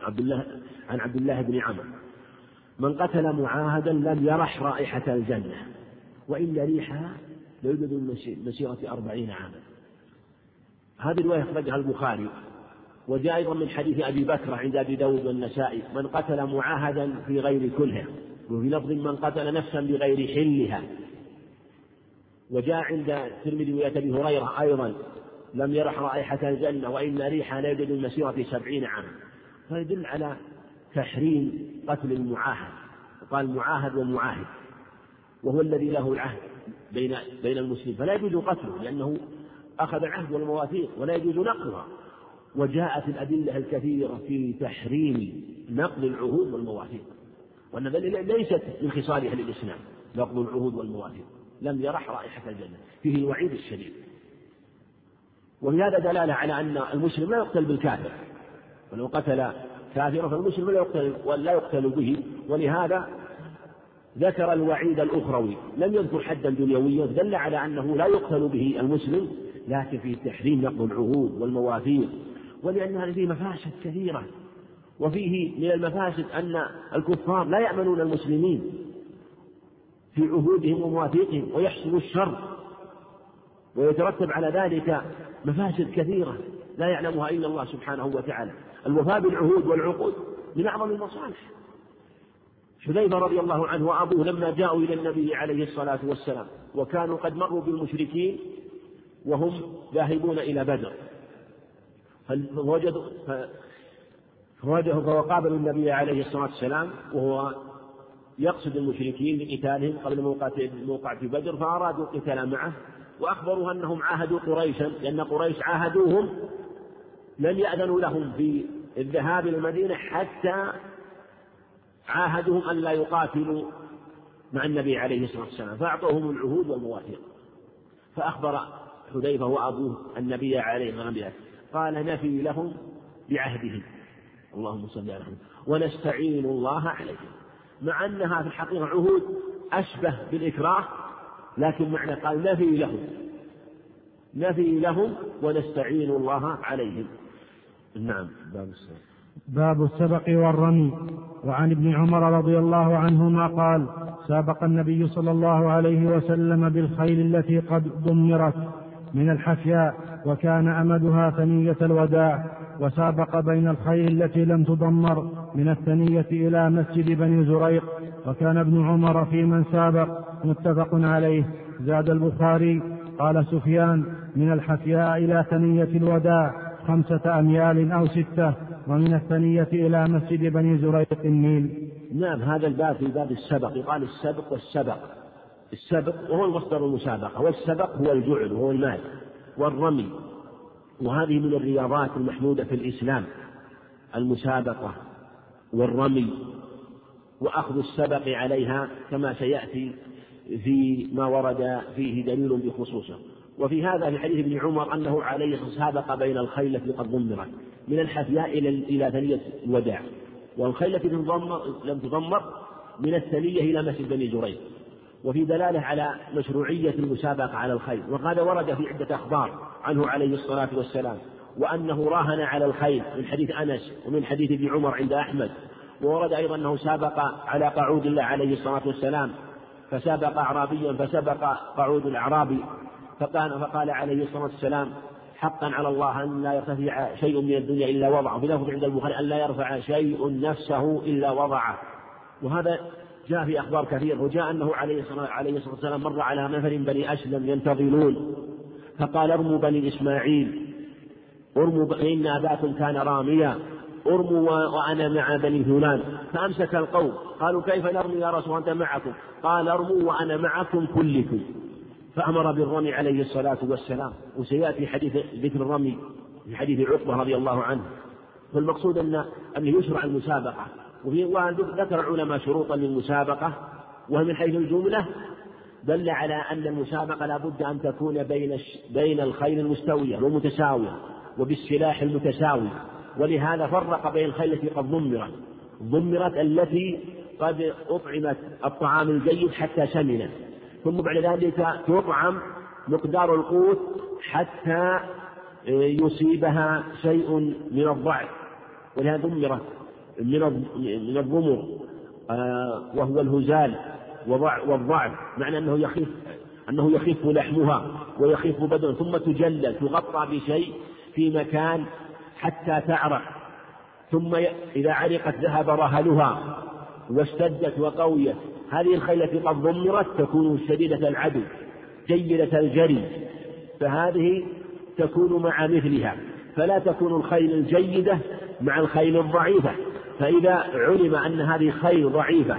S2: عبد الله عن عبد الله بن عمرو من قتل معاهدا لم يرح رائحة الجنة وإن ريحها ليوجد من مسيرة أربعين عاما. هذه الرواية أخرجها البخاري وجاء أيضا من حديث أبي بكر عند أبي داود والنسائي. من قتل معاهدا في غير كلها وفي لفظ من قتل نفسا بغير حلها. وجاء عند الترمذي رواية أبي هريرة أيضا لم يرح رائحة الجنة وإن ريحها لا يوجد من مسيرة سبعين عاما. فيدل على تحريم قتل المعاهد. قال معاهد ومعاهد. وهو الذي له العهد بين بين المسلمين. فلا يجوز قتله لأنه أخذ العهد والمواثيق ولا يجوز نقلها. وجاءت الأدلة الكثيرة في تحريم نقل العهود والمواثيق. وأن ليست من خصال أهل الإسلام نقل العهود والمواثيق. لم يرح رائحة الجنة. فيه الوعيد الشديد. وفي هذا دلالة على أن المسلم لا يقتل بالكافر. ولو قتل كافرا فالمسلم لا يقتل ولا يقتل به. ولهذا ذكر الوعيد الأخروي. لم يذكر حدا دنيويا. دل على أنه لا يقتل به المسلم. لكن فيه تحريم نقل العهود والمواثيق. ولأن هذه فيه مفاسد كثيرة. وفيه من المفاسد أن الكفار لا يأمنون المسلمين في عهودهم ومواثيقهم ويحصل الشر. ويترتب على ذلك مفاسد كثيرة لا يعلمها إلا الله سبحانه وتعالى. الوفاء بالعهود والعقود من أعظم المصالح. حذيفة رضي الله عنه وأبوه لما جاءوا إلى النبي عليه الصلاة والسلام وكانوا قد مروا بالمشركين وهم ذاهبون إلى بدر. فوجدوا فواجهوا فقابلوا النبي عليه الصلاة والسلام وهو يقصد المشركين لقتالهم قبل موقع في بدر فأرادوا القتال معه. وأخبروه أنهم عاهدوا قريشا لأن قريش عاهدوهم لم يأذنوا لهم في الذهاب إلى المدينة حتى عاهدهم أن لا يقاتلوا مع النبي عليه الصلاة والسلام. فأعطوهم العهود والمواثيق فأخبر حذيفة وأبوه النبي عليه الصلاة قال نفي لهم بعهدهم. اللهم صل على محمد. ونستعين الله عليهم. مع أنها في الحقيقة عهود أشبه بالإكراه لكن معنى قال نفي لهم. نفي لهم ونستعين الله عليهم. نعم باب السبق.
S3: باب السبق والرمي. وعن ابن عمر رضي الله عنهما قال سابق النبي صلى الله عليه وسلم بالخيل التي قد دمرت من الحفياء وكان أمدها ثنية الوداع وسابق بين الخيل التي لم تدمر من الثنية إلى مسجد بني زريق وكان ابن عمر في من سابق. متفق عليه. زاد البخاري قال سفيان من الحفياء إلى ثنية الوداع خمسة أميال أو ستة ومن الثنية إلى مسجد بني زريق النيل.
S2: نعم هذا الباب في باب السبق. يقال السبق والسبق. السبق وهو المصدر المسابقة والسبق هو الجعل وهو المال والرمي. وهذه من الرياضات المحمودة في الإسلام المسابقة والرمي. وأخذ السبق عليها كما سيأتي في ما ورد فيه دليل بخصوصه. وفي هذا في حديث ابن عمر أنه عليه سابق بين الخيل التي قد ضمرت من الحفياء إلى إلى ثنية الوداع. والخيل التي لم تضمر من الثنية إلى مسجد بني جريج. وفي دلالة على مشروعية المسابقة على الخيل. وهذا ورد في عدة أخبار عنه عليه الصلاة والسلام وأنه راهن على الخيل من حديث أنس ومن حديث ابن عمر عند أحمد. وورد أيضا أنه سابق على قعود الله عليه الصلاة والسلام فسابق أعرابيا فسبق قعود الأعرابي فقال فقال عليه الصلاة والسلام حقا على الله أن لا يرتفع شيء من الدنيا إلا وضعه. في لفظ عند البخاري أن لا يرفع شيء نفسه إلا وضعه. وهذا جاء في أخبار كثيرة وجاء أنه عليه الصلاة, عليه الصلاة والسلام مر على نفر بني أسلم ينتظرون فقال ارموا بني إسماعيل ارموا فإن أباكم كان راميا. ارموا وأنا مع بني فلان فأمسك القوم. قالوا كيف نرمي يا رسول أنت معكم. قال أرموا وأنا معكم كلكم. فأمر بالرمي عليه الصلاة والسلام. وسيأتي حديث ذكر الرمي في حديث عقبة رضي الله عنه. فالمقصود أن أنه يشرع المسابقة. وفي ذكر العلماء شروطا للمسابقة. وهي من حيث الجملة دل على أن المسابقة لا بد أن تكون بين بين الخيل المستوية والمتساوية وبالسلاح المتساوي. ولهذا فرق بين الخيل التي قد ضمرت. ضمرت التي قد أطعمت الطعام الجيد حتى سمنت ثم بعد ذلك تطعم مقدار القوت حتى يصيبها شيء من الضعف. ولهذا ضمرت من من الضمر آه، وهو الهزال والضعف. معنى أنه يخف أنه يخف لحمها ويخف بدنها ثم تجلل تغطى بشيء في مكان حتى تعرق ثم إذا علقت ذهب رهلها واشتدت وقويت هذه الخيل التي قد ضمرت تكون شديدة العدو جيدة الجري فهذه تكون مع مثلها. فلا تكون الخيل الجيدة مع الخيل الضعيفة. فإذا علم أن هذه خيل ضعيفة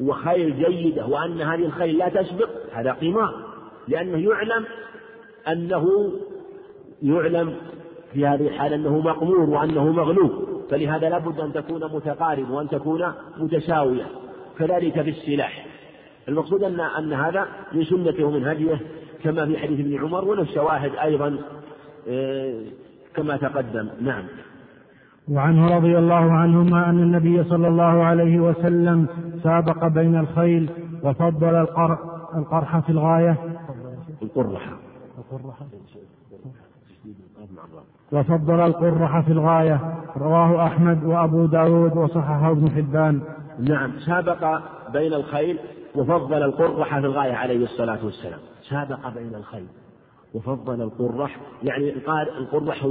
S2: وخيل جيدة وأن هذه الخيل لا تسبق هذا قمار. لأنه يعلم أنه يعلم في هذه الحالة أنه مقمور وأنه مغلوب فلهذا لابد أن تكون متقاربة وأن تكون متساوية كذلك في السلاح. المقصود أن أن هذا من سنته ومن هديه كما في حديث ابن عمر وله شواهد أيضا آه، كما تقدم. نعم.
S3: وعنه رضي الله عنهما أن النبي صلى الله عليه وسلم سابق بين الخيل وفضل القرح في الغاية.
S2: القرحة.
S3: القرحة. وفضل القرح في الغاية رواه أحمد وأبو داود وصححه ابن حبان.
S2: نعم سابق بين الخيل وفضل القرح في الغاية عليه الصلاة والسلام. سابق بين الخيل وفضل القرح يعني القرح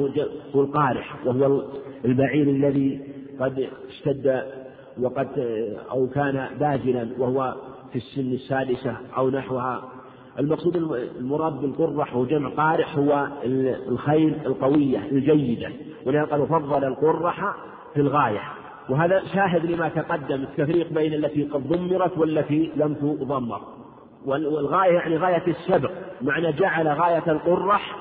S2: هو القارح وهو البعير الذي قد اشتد وقد أو كان باجلا وهو في السن السادسة أو نحوها المقصود المراد بالقرح هو جمع قارح هو الخيل القوية الجيدة ولهذا قالوا فضل القرح في الغاية. وهذا شاهد لما تقدم التفريق بين التي قد ضمرت والتي لم تضمر. والغاية يعني غاية السبق معنى جعل غاية القرح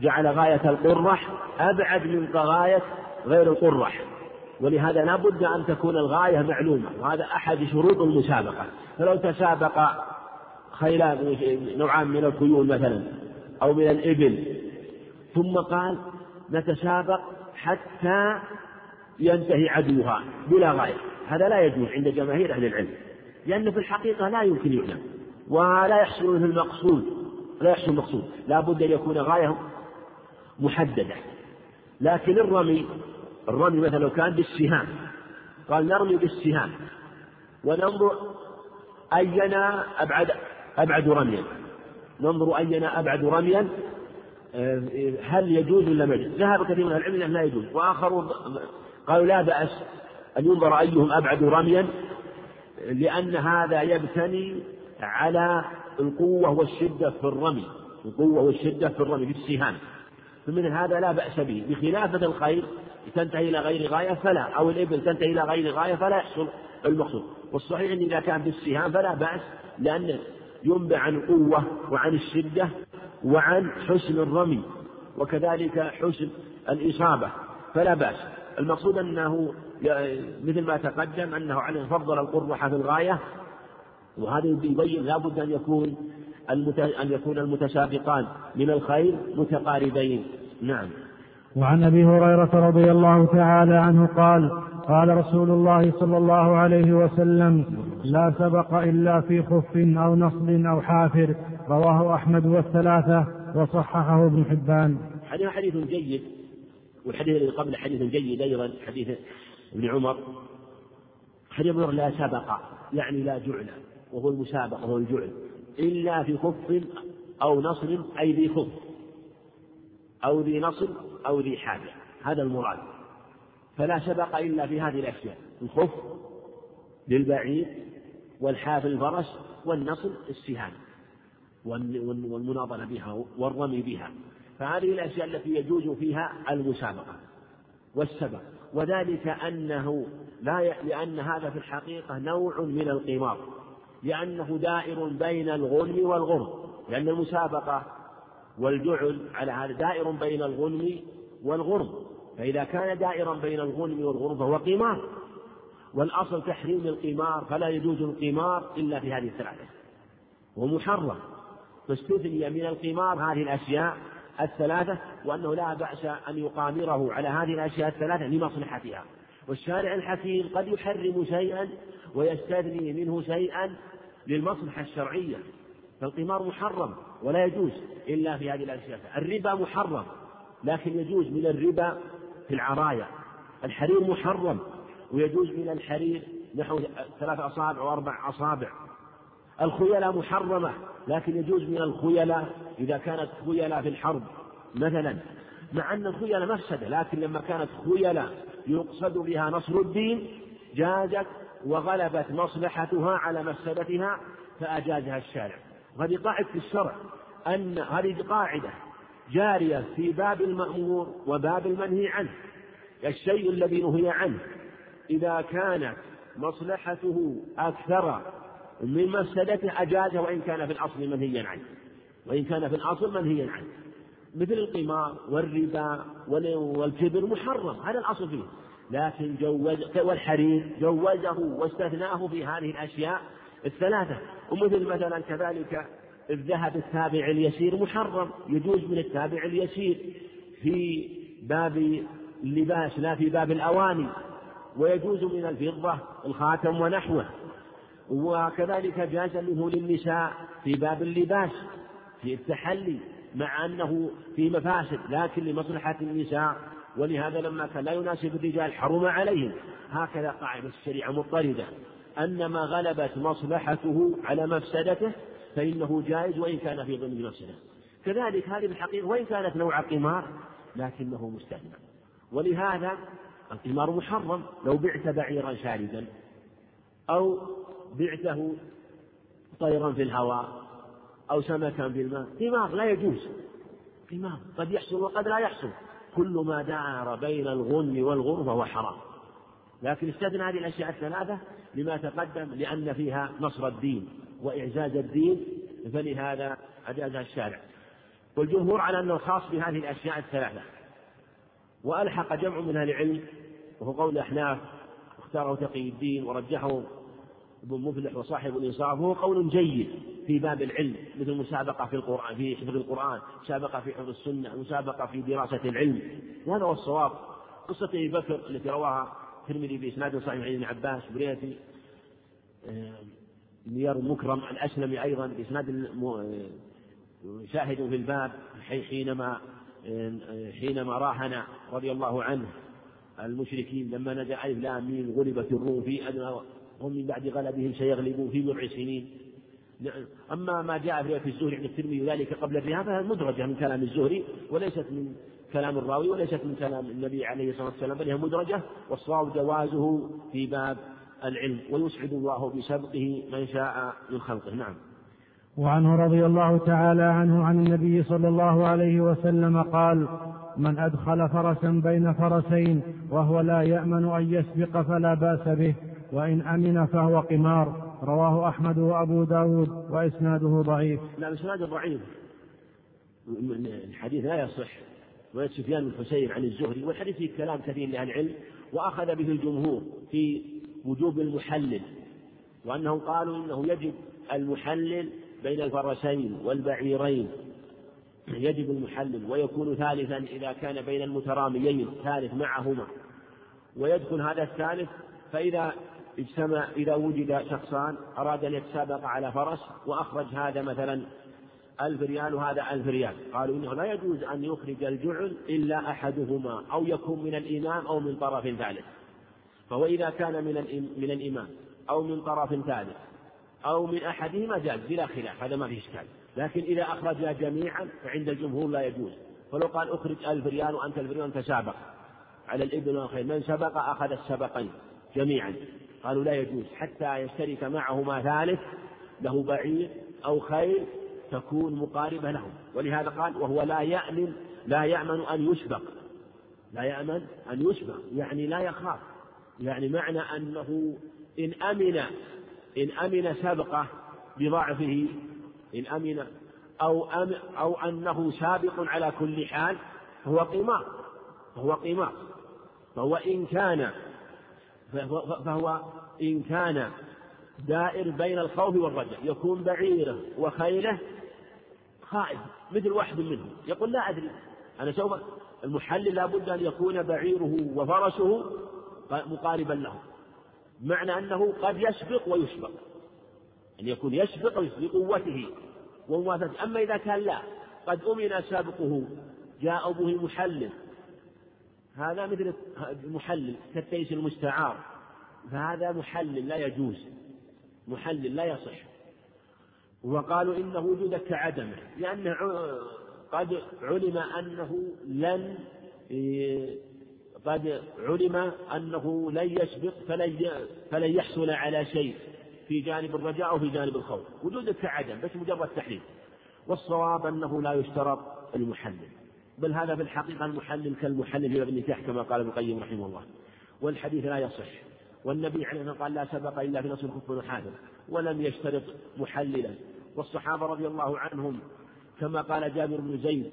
S2: جعل غاية القرح أبعد من غاية غير القرح. ولهذا لا بد أن تكون الغاية معلومة وهذا أحد شروط المسابقة. فلو تسابق خيلان نوعان من الخيول مثلا أو من الإبل. ثم قال نتسابق حتى ينتهي عدوها بلا غاية هذا لا يجوز عند جماهير أهل العلم. لأنه في الحقيقة لا يمكن يعلم ولا يحصل منه المقصود لا يحصل المقصود. لا بد أن يكون غاية محددة. لكن الرمي الرمي مثلا لو كان بالسهام قال نرمي بالسهام وننظر أينا أبعد أبعد رميا. ننظر أينا أبعد رميا هل يجوز ولا ما يجوز؟ ذهب كثير من العلم لا يجوز. وآخرون قالوا لا بأس أن ينظر أيهم أبعد رميا لأن هذا يبتني على القوة والشدة في الرمي القوة والشدة في الرمي بالسهام. فمن هذا لا بأس به. بخلافة الخيل تنتهي إلى غير غاية فلا أو الإبل تنتهي إلى غير غاية فلا يحصل المقصود. والصحيح أن إذا كان بالسهام فلا بأس لأن ينبع عن القوة وعن الشدة وعن حسن الرمي وكذلك حسن الإصابة فلا بأس. المقصود أنه مثل ما تقدم أنه على فضل القرح في الغاية وهذا يبين لابد أن يكون أن يكون المتسابقان من الخير متقاربين. نعم.
S3: وعن أبي هريرة رضي الله تعالى عنه قال قال رسول الله صلى الله عليه وسلم لا سبق إلا في خف أو نصب أو حافر رواه أحمد والثلاثة وصححه ابن حبان.
S2: حديث حديث جيد والحديث الذي قبل حديث جيد أيضا حديث ابن عمر. حديث عمر لا سبق يعني لا جعل وهو المسابقة وهو الجعل. إلا في خف أو نصر أي ذي خف أو ذي نصر أو ذي حاجة هذا المراد. فلا سبق إلا في هذه الأشياء الخف للبعير والحافل الفرس والنصر السهام والمناضلة بها والرمي بها. فهذه الأشياء التي يجوز فيها المسابقة والسبق. وذلك أنه لا لأن هذا في الحقيقة نوع من القمار لأنه دائر بين الغنم والغرم لأن المسابقة والجعل على هذا دائر بين الغنم والغرم. فإذا كان دائرا بين الغنم والغرم فهو قمار والأصل تحريم القمار فلا يجوز القمار إلا في هذه الثلاثة. ومحرم. فاستثني من القمار هذه الأشياء الثلاثة وأنه لا بأس أن يقامره على هذه الأشياء الثلاثة لمصلحتها. والشارع الحكيم قد يحرم شيئا ويستثني منه شيئا للمصلحة الشرعية. فالقمار محرم ولا يجوز إلا في هذه الأشياء. الربا محرم لكن يجوز من الربا في العرايا. الحرير محرم ويجوز من الحرير نحو ثلاث أصابع وأربع أصابع. الخيلاء محرمة لكن يجوز من الخيلاء إذا كانت خيلاء في الحرب مثلا. مع أن الخيلاء مفسدة لكن لما كانت خيلاء يقصد بها نصر الدين جازت وغلبت مصلحتها على مفسدتها فأجازها الشارع. وهذه قاعدة في الشرع أن هذه قاعدة جارية في باب المأمور وباب المنهي عنه الشيء الذي نهي عنه. إذا كانت مصلحته أكثر من مفسدته أجازة وإن كان في الأصل منهيا عنه. وإن كان في الأصل منهيا عنه. مثل القمار والربا والكبر محرم هذا الأصل فيه. لكن جوز والحرير جوزه واستثناه في هذه الأشياء الثلاثة. ومثل مثلا كذلك الذهب التابع اليسير محرم يجوز من التابع اليسير. في باب اللباس لا في باب الأواني ويجوز من الفضة الخاتم ونحوه. وكذلك جاز منه للنساء في باب اللباس في التحلي مع أنه في مفاسد لكن لمصلحة النساء. ولهذا لما كان لا يناسب الرجال حرم عليهم. هكذا قاعدة الشريعة مضطردة. أن ما غلبت مصلحته على مفسدته فإنه جائز وإن كان في ضمن مفسدة كذلك هذه الحقيقة وإن كانت نوع قمار لكنه مستثنى. ولهذا القمار محرم. لو بعت بعيرا شاردا أو بعته طيرا في الهواء أو سمكا في الماء قمار لا يجوز. قمار قد يحصل وقد لا يحصل. كل ما دار بين الغن والغر فهو حرام. لكن استثنى هذه الأشياء الثلاثة لما تقدم لأن فيها نصر الدين. وإعزاز الدين فلهذا أجازها الشارع. والجمهور على أنه خاص بهذه الأشياء الثلاثة. وألحق جمع من أهل العلم وهو قول الأحناف اختاره تقي الدين ورجحه ابن مفلح وصاحب الإنصاف وهو قول جيد في باب العلم مثل مسابقة في القرآن في حفظ القرآن، مسابقة في حفظ السنة، مسابقة في دراسة العلم، وهذا هو الصواب. قصة أبي بكر التي رواها الترمذي بإسناد صحيح عن ابن عباس بريتي نيار مكرم الأسلمي أيضا بإسناد شاهد في الباب حينما حينما راهن رضي الله عنه المشركين لما نزل ألف لام ميم غلبت الروم في أدنى هم من بعد غلبهم سيغلبون في بضع سنين. أما ما جاء في رواية الزهري عن الترمذي ذلك قبل الرهاب فهي مدرجة من كلام الزهري وليست من كلام الراوي وليست من كلام النبي عليه الصلاة والسلام بل هي مدرجة والصواب جوازه في باب العلم ويسعد الله بسبقه من شاء من خلقه. نعم.
S3: وعنه رضي الله تعالى عنه عن النبي صلى الله عليه وسلم قال من أدخل فرسا بين فرسين وهو لا يأمن أن يسبق فلا بأس به وإن أمن فهو قمار. رواه أحمد وأبو داود وإسناده ضعيف.
S2: لا إسناده ضعيف. الحديث لا يصح. ويد سفيان بن حسين عن الزهري والحديث فيه كلام كثير لأهل العلم وأخذ به الجمهور في وجوب المحلل وأنهم قالوا إنه يجب المحلل بين الفرسين والبعيرين يجب المحلل ويكون ثالثا إذا كان بين المتراميين ثالث معهما. ويدخل هذا الثالث فإذا اجتمع إذا وجد شخصان أراد أن يتسابق على فرس وأخرج هذا مثلا ألف ريال وهذا ألف ريال. قالوا إنه لا يجوز أن يخرج الجعل إلا أحدهما أو يكون من الإمام أو من طرف ثالث. فهو إذا كان من من الإمام أو من طرف ثالث أو من أحدهما جاز بلا خلاف هذا ما فيه إشكال. لكن إذا أخرجا جميعا فعند الجمهور لا يجوز. فلو قال أخرج ألف ريال وأنت ألف ريال تسابق على الإبل والخيل من سبق أخذ السبقين جميعا. قالوا لا يجوز حتى يشترك معهما ثالث له بعير أو خيل تكون مقاربة له ولهذا قال وهو لا يأمن لا يأمن أن يسبق. لا يأمن أن يسبق يعني لا يخاف. يعني معنى أنه إن أمن إن أمن سبقه بضعفه إن أمن أو أم أو أنه سابق على كل حال فهو قمار فهو قمار فهو إن كان فهو إن كان دائر بين الخوف والرجاء يكون بعيره وخيله خائف مثل واحد منهم. يقول لا أدري أنا سوف المحلل لابد أن يكون بعيره وفرسه مقاربا له معنى أنه قد يسبق ويسبق. أن يكون يسبق بقوته وموافقته. أما إذا كان لا قد أمن سابقه جاء به محلل هذا مثل المحلل كالتيس المستعار. فهذا محلل لا يجوز. محلل لا يصح. وقالوا إن وجودك كعدمه لأن قد علم أنه لن قد علم أنه لن يسبق فلن فلن يحصل على شيء في جانب الرجاء أو في جانب الخوف. وجودك كعدم بس مجرد تحليل. والصواب أنه لا يشترط المحلل. بل هذا في الحقيقة المحلل كالمحلل في باب النكاح كما قال ابن القيم رحمه الله. والحديث لا يصح. والنبي عليه الصلاة قال لا سبق إلا في نصر الخف والحافظ ولم يشترط محللا. والصحابة رضي الله عنهم كما قال جابر بن زيد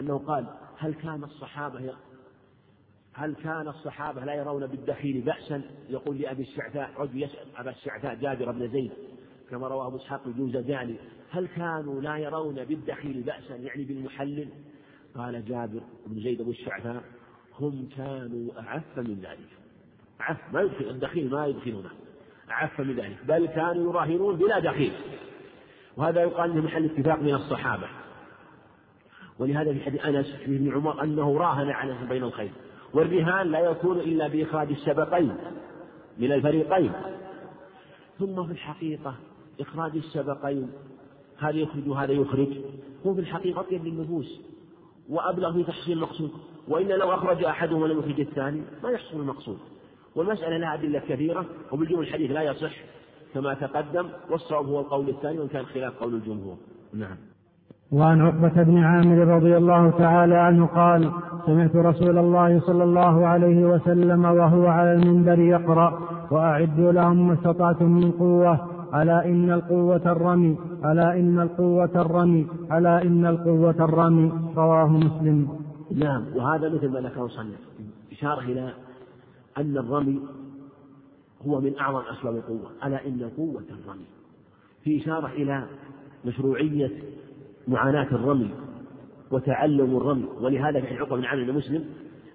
S2: أنه قال هل كان الصحابة هل كان الصحابة لا يرون بالدخيل بأسا؟ يقول لأبي الشعثاء رجل يسأل أبا الشعثاء جابر بن زيد كما رواه أبو إسحاق الجوزجاني. هل كانوا لا يرون بالدخيل بأسا؟ يعني بالمحلل. قال جابر بن زيد أبو الشعثاء هم كانوا أعف من ذلك. أعف ما يدخل الدخيل ما يدخلونه. أعف من ذلك. بل كانوا يراهنون بلا دخيل. وهذا يقال إنه محل اتفاق من الصحابة. ولهذا في حديث أنس ابن عمر أنه راهن على بين الخير والرهان لا يكون إلا بإخراج السبقين من الفريقين. ثم في الحقيقة إخراج السبقين هذا يخرج وهذا يخرج؟ هو في الحقيقة أطيب للنفوس وأبلغ في تحصيل المقصود وإلا لو أخرج أحدهم ولم يخرج الثاني ما يحصل المقصود. والمسألة لها أدلة كثيرة وبالجمل الحديث لا يصح كما تقدم والصواب هو القول الثاني وإن كان خلاف قول الجمهور. نعم.
S3: وعن عقبة بن عامر رضي الله تعالى عنه قال سمعت رسول الله صلى الله عليه وسلم وهو على المنبر يقرأ وأعدوا لهم ما استطعتم من قوة ألا إن القوة الرمي ألا إن القوة الرمي ألا إن القوة الرمي. رواه مسلم.
S2: نعم وهذا مثل ما ذكره صنف. إشارة إلى أن الرمي هو من أعظم أسباب القوة. ألا إن قوة الرمي. في إشارة إلى مشروعية معاناة الرمي وتعلم الرمي ولهذا في عقبة بن عامر مسلم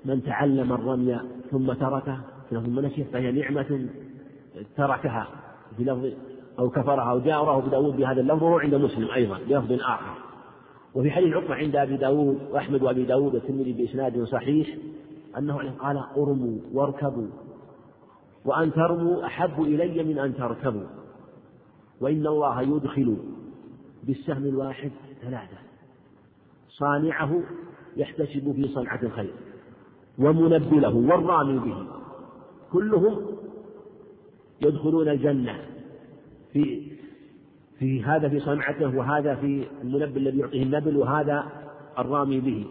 S2: من تعلم الرمي ثم تركه ثم نسيه فهي نعمة تركها في لفظ أو كفرها أو جاء وراه داود بهذا اللفظ وهو عند مسلم أيضا بلفظ آخر. وفي حديث عقبة عند أبي داود وأحمد وأبي داود والترمذي بإسناد صحيح أنه قال أرموا واركبوا وأن ترموا أحب إلي من أن تركبوا وإن الله يدخل بالسهم الواحد ثلاثة. صانعه يحتسب في صنعة الخير ومنبله والرامي به. كلهم يدخلون الجنة في في هذا في صنعته وهذا في المنبل الذي يعطيه النبل وهذا الرامي به.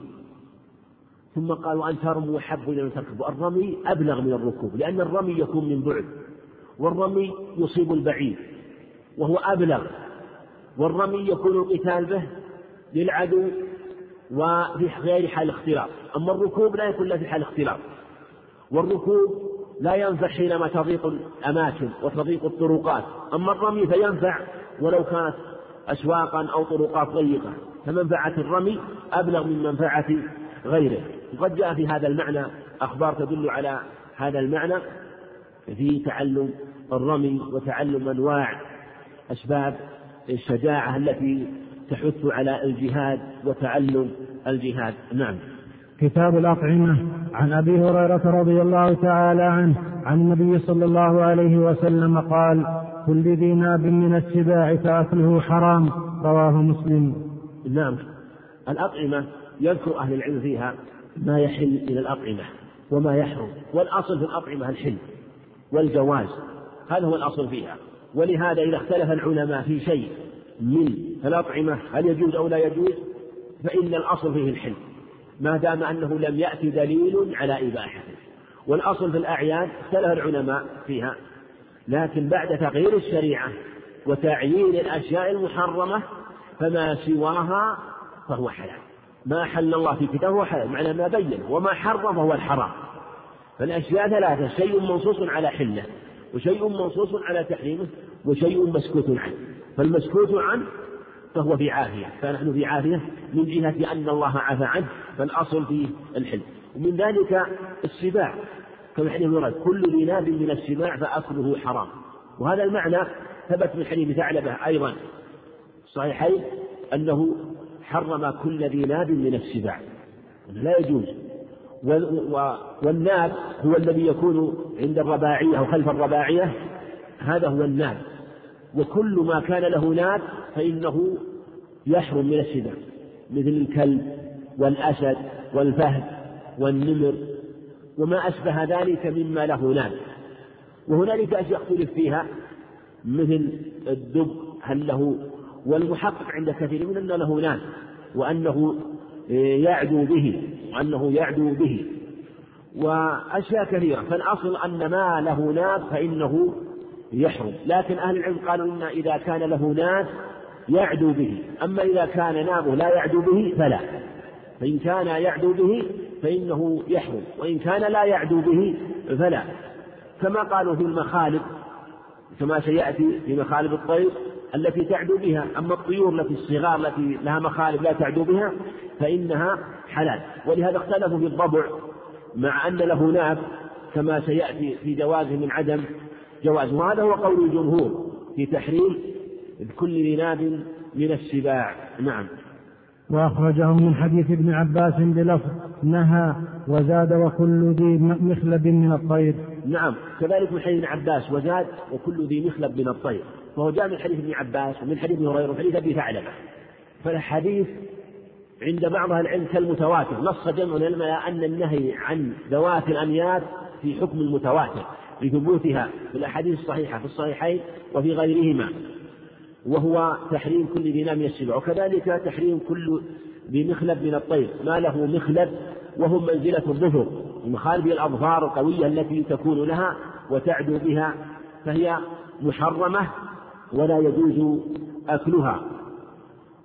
S2: ثم قال وأن ترموا أحب إلى أن تركبوا الرمي أبلغ من الركوب لأن الرمي يكون من بعد والرمي يصيب البعيد وهو أبلغ. والرمي يكون القتال به للعدو وفي غير حال اختلاط أما الركوب لا يكون إلا في حال اختلاط والركوب لا ينفع حينما تضيق الأماكن وتضيق الطرقات. أما الرمي فينفع ولو كانت أسواقا أو طرقات ضيقة. فمنفعة الرمي أبلغ من منفعة غيره. وقد جاء في هذا المعنى أخبار تدل على هذا المعنى في تعلم الرمي وتعلم أنواع أسباب الشجاعة التي تحث على الجهاد وتعلم الجهاد. نعم.
S3: كتاب الأطعمة. عن أبي هريرة رضي الله تعالى عنه عن النبي صلى الله عليه وسلم قال كل ذي ناب من السباع فأكله حرام. رواه مسلم.
S2: نعم. الأطعمة يذكر أهل العلم فيها ما يحل من الأطعمة وما يحرم. والأصل في الأطعمة الحل والجواز. هذا هو الأصل فيها. ولهذا إذا اختلف العلماء في شيء من الأطعمة هل يجوز أو لا يجوز؟ فإن الأصل فيه الحل. ما دام أنه لم يأتي دليل على إباحته والأصل في الأعيان اختلف العلماء فيها. لكن بعد تغيير الشريعة وتعيين الأشياء المحرمة فما سواها فهو حلال. ما حل الله في كتابه هو حلال معنى ما بين. وما حرم فهو الحرام. فالأشياء ثلاثة شيء منصوص على حلة. وشيء منصوص على تحريمه وشيء مسكوت عنه. فالمسكوت عنه فهو في عافية. فنحن في عافية من جهة أن الله عفى عنه فالأصل فيه الحل ومن ذلك السباع. كما حديث ورد كل ذي ناب من السباع فأكله حرام. وهذا المعنى ثبت من حديث ثعلبة أيضا. صحيحين أنه حرم كل ذي ناب من السباع. لا يجوز. والناب هو الذي يكون عند الرباعية أو خلف الرباعية. هذا هو الناب وكل ما كان له ناب فإنه يحرم من السباع مثل الكلب والأسد والفهد والنمر. وما أشبه ذلك مما له ناب وهنالك أشياء اختلف فيها مثل الدب هل له؟ والمحقق عند كثير من أنه له ناب وأنه يعدو به. وأنه يعدو به. وأشياء كثيرة. فالأصل أن ما له ناب فإنه يحرم. لكن أهل العلم قالوا إن إذا كان له ناب يعدو به. أما إذا كان نابه لا يعدو به فلا. فإن كان يعدو به فإنه يحرم. وإن كان لا يعدو به فلا. كما قالوا في المخالب كما سيأتي في مخالب الطير التي تعدو بها أما الطيور التي الصغار التي لها مخالب لا تعدو بها فإنها حلال. ولهذا اختلفوا في الضبع مع أن له ناب كما سيأتي في جوازه من عدم جوازه وهذا هو قول الجمهور في تحريم كل ذي ناب من السباع. نعم.
S3: وأخرجه من حديث ابن عباس بلفظ نهى وزاد وكل ذي مخلب من الطير.
S2: نعم كذلك من حديث ابن عباس وزاد وكل ذي مخلب من الطير. فهو جاء من حديث ابن عباس ومن حديث ابن هريرة وحديث أبي ثعلبة. فالحديث عند بعض أهل العلم كالمتواتر. نص جمع العلم على أن النهي عن ذوات الأنياب في حكم المتواتر لثبوتها في الأحاديث الصحيحة في الصحيحين وفي غيرهما. وهو تحريم كل ذي نام السبع وكذلك تحريم كل ذي مخلب من الطير. ما له مخلب وهم منزلة الظفر المخالب الأظفار القوية التي تكون لها وتعدو بها فهي محرمة ولا يجوز أكلها.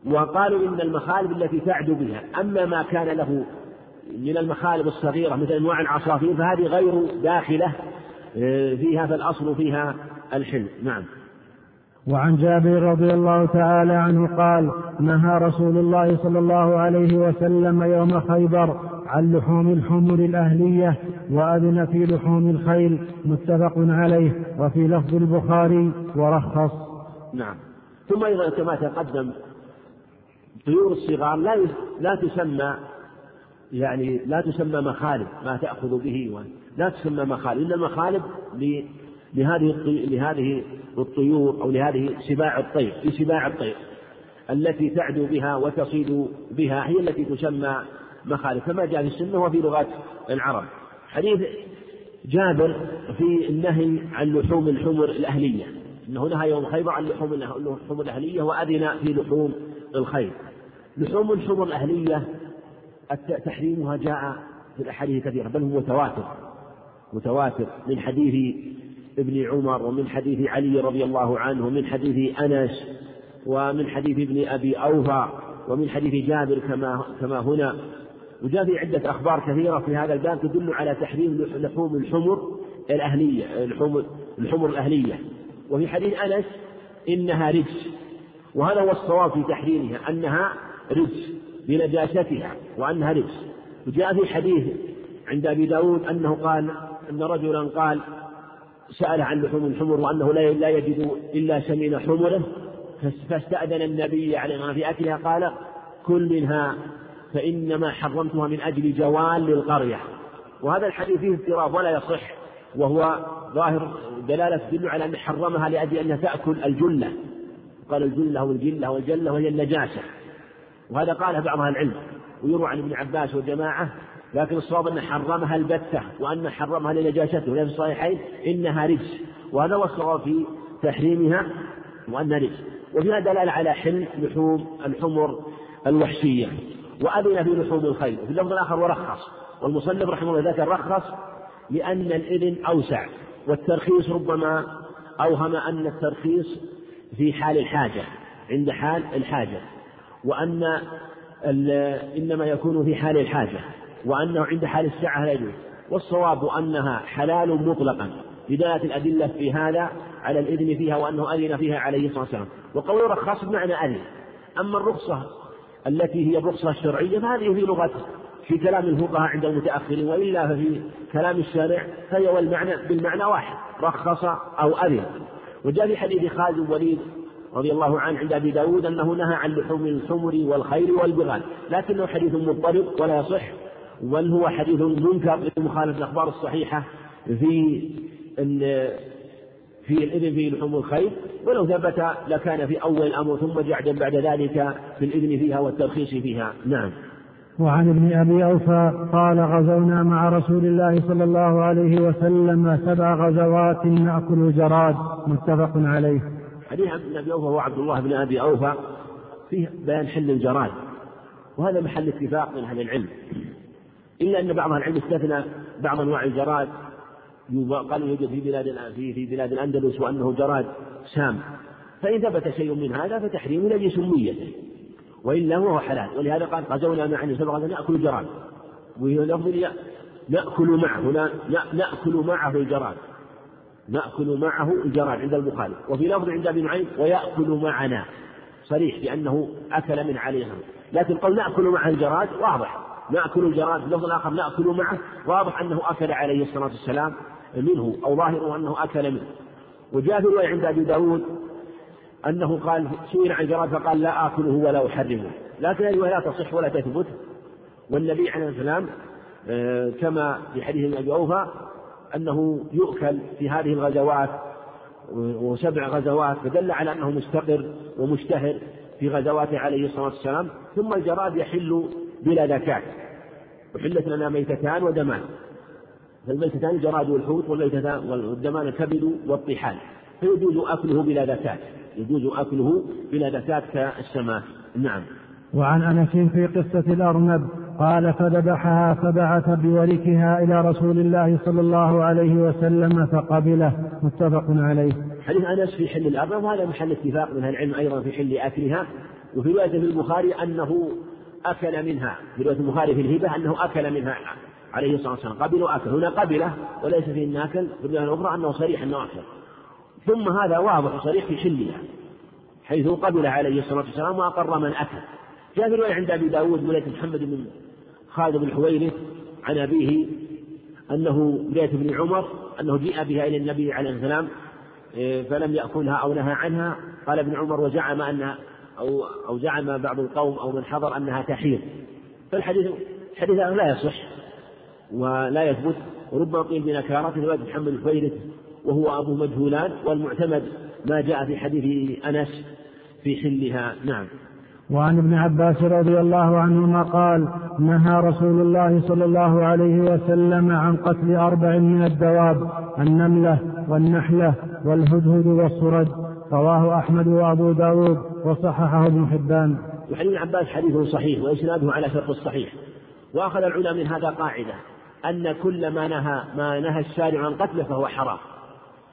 S2: وقالوا إن المخالب التي تعدو بها أما ما كان له من المخالب الصغيرة مثل أنواع العصافير فهذه غير داخلة آه، فيها فالأصل فيها الحل نعم.
S3: وعن جابر رضي الله تعالى عنه قال نهى رسول الله صلى الله عليه وسلم يوم خيبر عن لحوم الحمر الأهلية وأذن في لحوم الخيل. متفق عليه. وفي لفظ البخاري ورخص.
S2: نعم. ثم أيضا كما تقدم طيور الصغار لا لا تسمى يعني لا تسمى مخالب ما تأخذ به لا تسمى مخالب إن المخالب لهذه لهذه الطيور أو لهذه سباع الطير في سباع الطير التي تعدو بها وتصيد بها هي التي تسمى مخالب كما جاء في السنة وفي لغات العرب. حديث جابر في النهي عن لحوم الحمر الأهلية. أنه نهى يوم خيبر عن لحوم الحمر الأهلية وأذن في لحوم الخيل لحوم الحمر الأهلية تحريمها جاء في الأحاديث كثيرة بل هو متواتر متواتر من حديث ابن عمر ومن حديث علي رضي الله عنه ومن حديث أنس ومن حديث ابن أبي أوفى ومن حديث جابر كما كما هنا. وجاء في عدة أخبار كثيرة في هذا الباب تدل على تحريم لحوم الحمر الأهلية الحمر الحمر الأهلية. وفي حديث أنس إنها رجس. وهذا هو الصواب في تحريمها أنها رجس بنجاستها وأنها رجس. وجاء في حديث عند أبي داود أنه قال أن رجلا قال سأل عن لحوم الحمر وأنه لا يجد إلا سمين حمره فاستأذن النبي عليه الصلاة في أكلها قال كل منها فإنما حرمتها من أجل جوال للقرية. وهذا الحديث فيه اضطراب ولا يصح وهو ظاهر دلالة تدل على أن حرمها لأجل أنها تأكل الجلة. قال الجلة والجلة والجلة وهي النجاسة. وهذا قاله بعض أهل العلم ويروى عن ابن عباس وجماعة لكن الصواب أن حرمها البتة وأن حرمها لنجاسته وفي الصحيحين إنها رجس. وهذا هو الصواب في تحريمها وأنها رجس. وفيها دلالة على حل لحوم الحمر الوحشية. وأذن في لحوم الخيل. وفي اللفظ الآخر ورخص. والمصنف رحمه الله ذكر رخص لأن الإذن أوسع. والترخيص ربما أوهم أن الترخيص في حال الحاجة عند حال الحاجة. وأن إنما يكون في حال الحاجة. وأنه عند حال الساعة لا يجوز. والصواب أنها حلال مطلقا. بداية الأدلة في هذا على الإذن فيها وأنه أذن فيها عليه الصلاة والسلام. وقول رخص بمعنى أذن. أما الرخصة التي هي الرخصة الشرعية فهذه في لغة في كلام الفقهاء عند المتأخرين وإلا ففي كلام الشارع فهي والمعنى بالمعنى واحد رخص أو أذن. وجاء في حديث خالد الوليد رضي الله عنه عند أبي داود أنه نهى عن لحوم الحمر والخير والبغال. لكنه حديث مضطرب ولا يصح. بل هو حديث منكر لمخالفة الأخبار الصحيحة في في الإذن في لحوم الخيل ولو ثبت لكان في أول الأمر ثم جعدا بعد ذلك في الإذن فيها والترخيص فيها. نعم.
S3: وعن ابن أبي أوفى قال غزونا مع رسول الله صلى الله عليه وسلم سبع غزوات نأكل الجراد متفق عليه.
S2: حديث ابن أبي أوفى هو عبد الله بن أبي أوفى فيه بيان حل الجراد. وهذا محل اتفاق من أهل العلم. إلا أن بعض العلم استثنى بعض أنواع الجراد. قالوا يوجد في بلاد في في بلاد الأندلس وأنه جراد سام. فإن ثبت شيء من هذا فتحريم لأجل سميته وإلا هو حلال. ولهذا قال غزونا مع النبي صلى نأكل جراد وهي نأكل معه نأكل معه الجراد. نأكل معه الجراد عند البخاري وفي لفظ عند أبي نعيم ويأكل معنا. صريح بأنه أكل من عليه لكن قول نأكل معه الجراد واضح. نأكل الجراد اللفظ الآخر نأكل معه. واضح أنه أكل عليه الصلاة والسلام منه أو ظاهره أنه أكل منه. وجاء في رواية عند أبي داود أنه قال سئل عن الجراد فقال لا آكله ولا أحرمه. لكن الرواية لا تصح ولا تثبت. والنبي عليه السلام آه، كما في حديث أبي أوفى أنه يؤكل في هذه الغزوات وسبع غزوات فدل على أنه مستقر ومشتهر في غزواته عليه الصلاة والسلام. ثم الجراد يحل بلا زكاة وحلت لنا ميتتان ودمان. فالميتتان الجراد والحوت والميتتان والدمان الكبد والطحال. فيجوز أكله بلا زكاة يجوز أكله بلا زكاة كالسماء نعم.
S3: وعن أنس في قصة الأرنب قال فذبحها فبعث بوركها إلى رسول الله صلى الله عليه وسلم فقبله. متفق عليه.
S2: حديث أنس في حل الأرنب وهذا محل اتفاق من العلم أيضا في حل أكلها. وفي رواية في البخاري أنه أكل منها. في رواية البخاري في الهبة أنه أكل منها. عليه الصلاة والسلام. قبل وأكل. هنا قبلة وليس فيه أنه أكل في الرواية الأخرى أنه صريح أنه أكل. ثم هذا واضح صريح في حلها حيث قبل عليه الصلاة والسلام وأقر من أكل. جاء في رواية عند أبي داود من محمد بن خالد بن حويرث عن أبيه أنه رواية ابن عمر أنه جيء بها إلى النبي عليه السلام إيه، فلم يأكلها أو نهى عنها. قال ابن عمر وزعم أنها أو أو زعم بعض القوم أو من حضر أنها تحيض. فالحديث حديث لا يصح ولا يثبت. وربما قيل بنكارة رواية محمد الحويرث وهو أبو مجهولان والمعتمد ما جاء في حديث أنس في حلها. نعم.
S3: وعن ابن عباس رضي الله عنهما قال نهى رسول الله صلى الله عليه وسلم عن قتل أربع من الدواب النملة والنحلة والهدهد والصرد. رواه أحمد وأبو داود وصححه ابن حبان.
S2: وحديث ابن عباس حديث صحيح وإسناده على شرط الصحيح. وأخذ العلماء من هذا قاعدة أن كل ما نهى ما نهى الشارع عن قتله فهو حرام.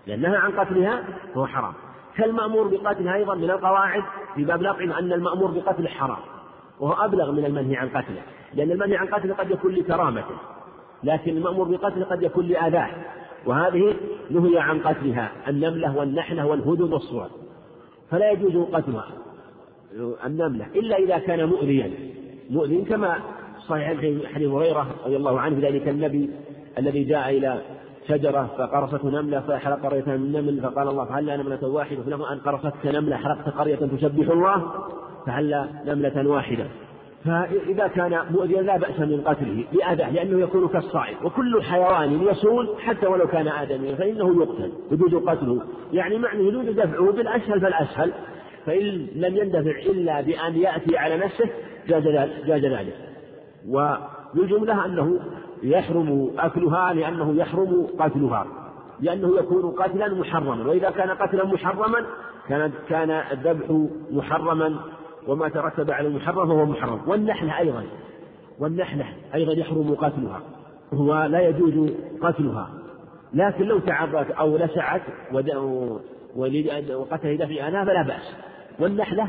S2: لأن نهى عن قتلها فهو حرام. كالمأمور بقتلها أيضا من القواعد في باب الأطعمة أن المأمور بقتله حرام. وهو أبلغ من المنهي عن قتله. لأن المنهي عن قتله قد يكون لكرامته. لكن المأمور بقتله قد يكون لآذاه. وهذه نهي عن قتلها النملة والنحلة والهدد والصور. فلا يجوز قتلها النملة إلا إذا كان مؤذيا. مؤذي كما صحيح حديث هريرة رضي الله عنه ذلك النبي الذي جاء إلى شجرة فقرصته نملة فأحرق قرية من النمل فقال الله فهل نملة واحدة؟ فلما أن قرصتك نملة حرقت قرية تسبح الله فهل نملة واحدة؟ فإذا كان مؤذيا لا بأس من قتله لأذى لأنه يكون كالصائد. وكل حيوان يصول حتى ولو كان آدميا فإنه يقتل يجوز قتله. يعني معنى يجوز دفعه بالأسهل فالأسهل. فإن لم يندفع إلا بأن يأتي على نفسه جاز ذلك وبالجملة أنه يحرم أكلها لأنه يحرم قتلها. لأنه يكون قتلا محرما. وإذا كان قتلا محرما كان كان الذبح محرما. وما ترتب على المحرم فهو محرم. والنحلة أيضا والنحلة أيضا يحرم قتلها هو لا يجوز قتلها. لكن لو تعرضت أو لسعت وقتل دفعها فلا بأس. والنحلة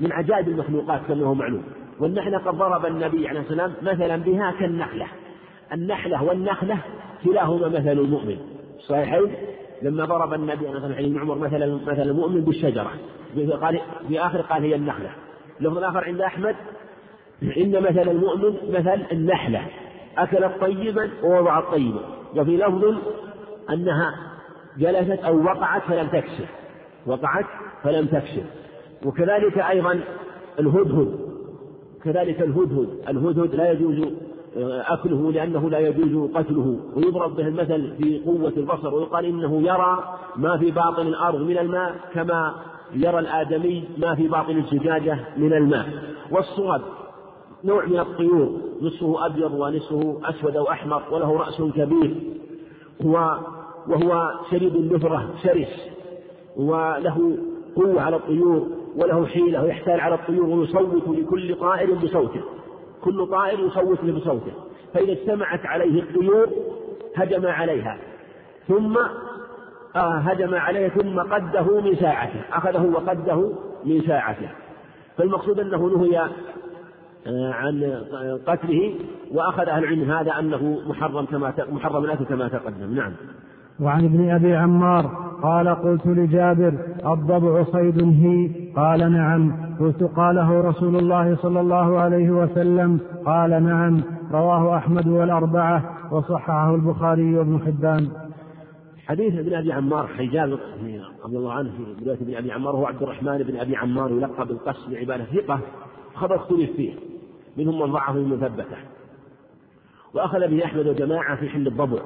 S2: من عجائب المخلوقات كما هو معلوم. والنحلة قد ضرب النبي عليه السلام مثلا بها كالنحلة. النحلة والنخلة كلاهما مثل المؤمن. صحيحين؟ لما ضرب النبي عليه الصلاة والسلام عمر مثل مثل المؤمن بالشجرة. قال في آخر قال هي النخلة. اللفظ الآخر عند أحمد إن مثل المؤمن مثل النحلة أكلت طيبا ووضعت طيبا. وفي لفظ أنها جلست أو وقعت فلم تكشف وقعت فلم تكشف وكذلك أيضا الهدهد. كذلك الهدهد. الهدهد لا يجوز أكله لأنه لا يجوز قتله. ويضرب به المثل في قوة البصر ويقال إنه يرى ما في باطن الأرض من الماء كما يرى الآدمي ما في باطن الزجاجة من الماء. والصواب نوع من الطيور نصفه أبيض ونصفه أسود أو أحمر وله رأس كبير هو وهو شديد النفرة شرس وله قوة على الطيور وله حيلة ويحتال على الطيور ويصوت لكل طائر بصوته كل طائر يصوت بصوته فإذا اجتمعت عليه الطيور هجم عليها. ثم هجم عليه ثم قده من ساعته أخذه وقده من ساعته. فالمقصود أنه نهي آه، عن قتله وأخذ أهل العلم هذا أنه محرم كما محرم الأكل كما تقدم. نعم.
S3: وعن ابن أبي عمار قال قلت لجابر الضبع صيد هي. قال نعم. قلت قاله رسول الله صلى الله عليه وسلم. قال نعم. رواه أحمد والأربعة وصححه البخاري وابن حبان.
S2: حديث ابن أبي عمار حجاب رضي الله عنه في رواية ابن أبي عمار هو عبد الرحمن بن أبي عمار يلقب بالقص بعبادة ثقة خبر اختلف فيه منهم من ضعه من مثبته وأخذ به أحمد وجماعة في حل الضبع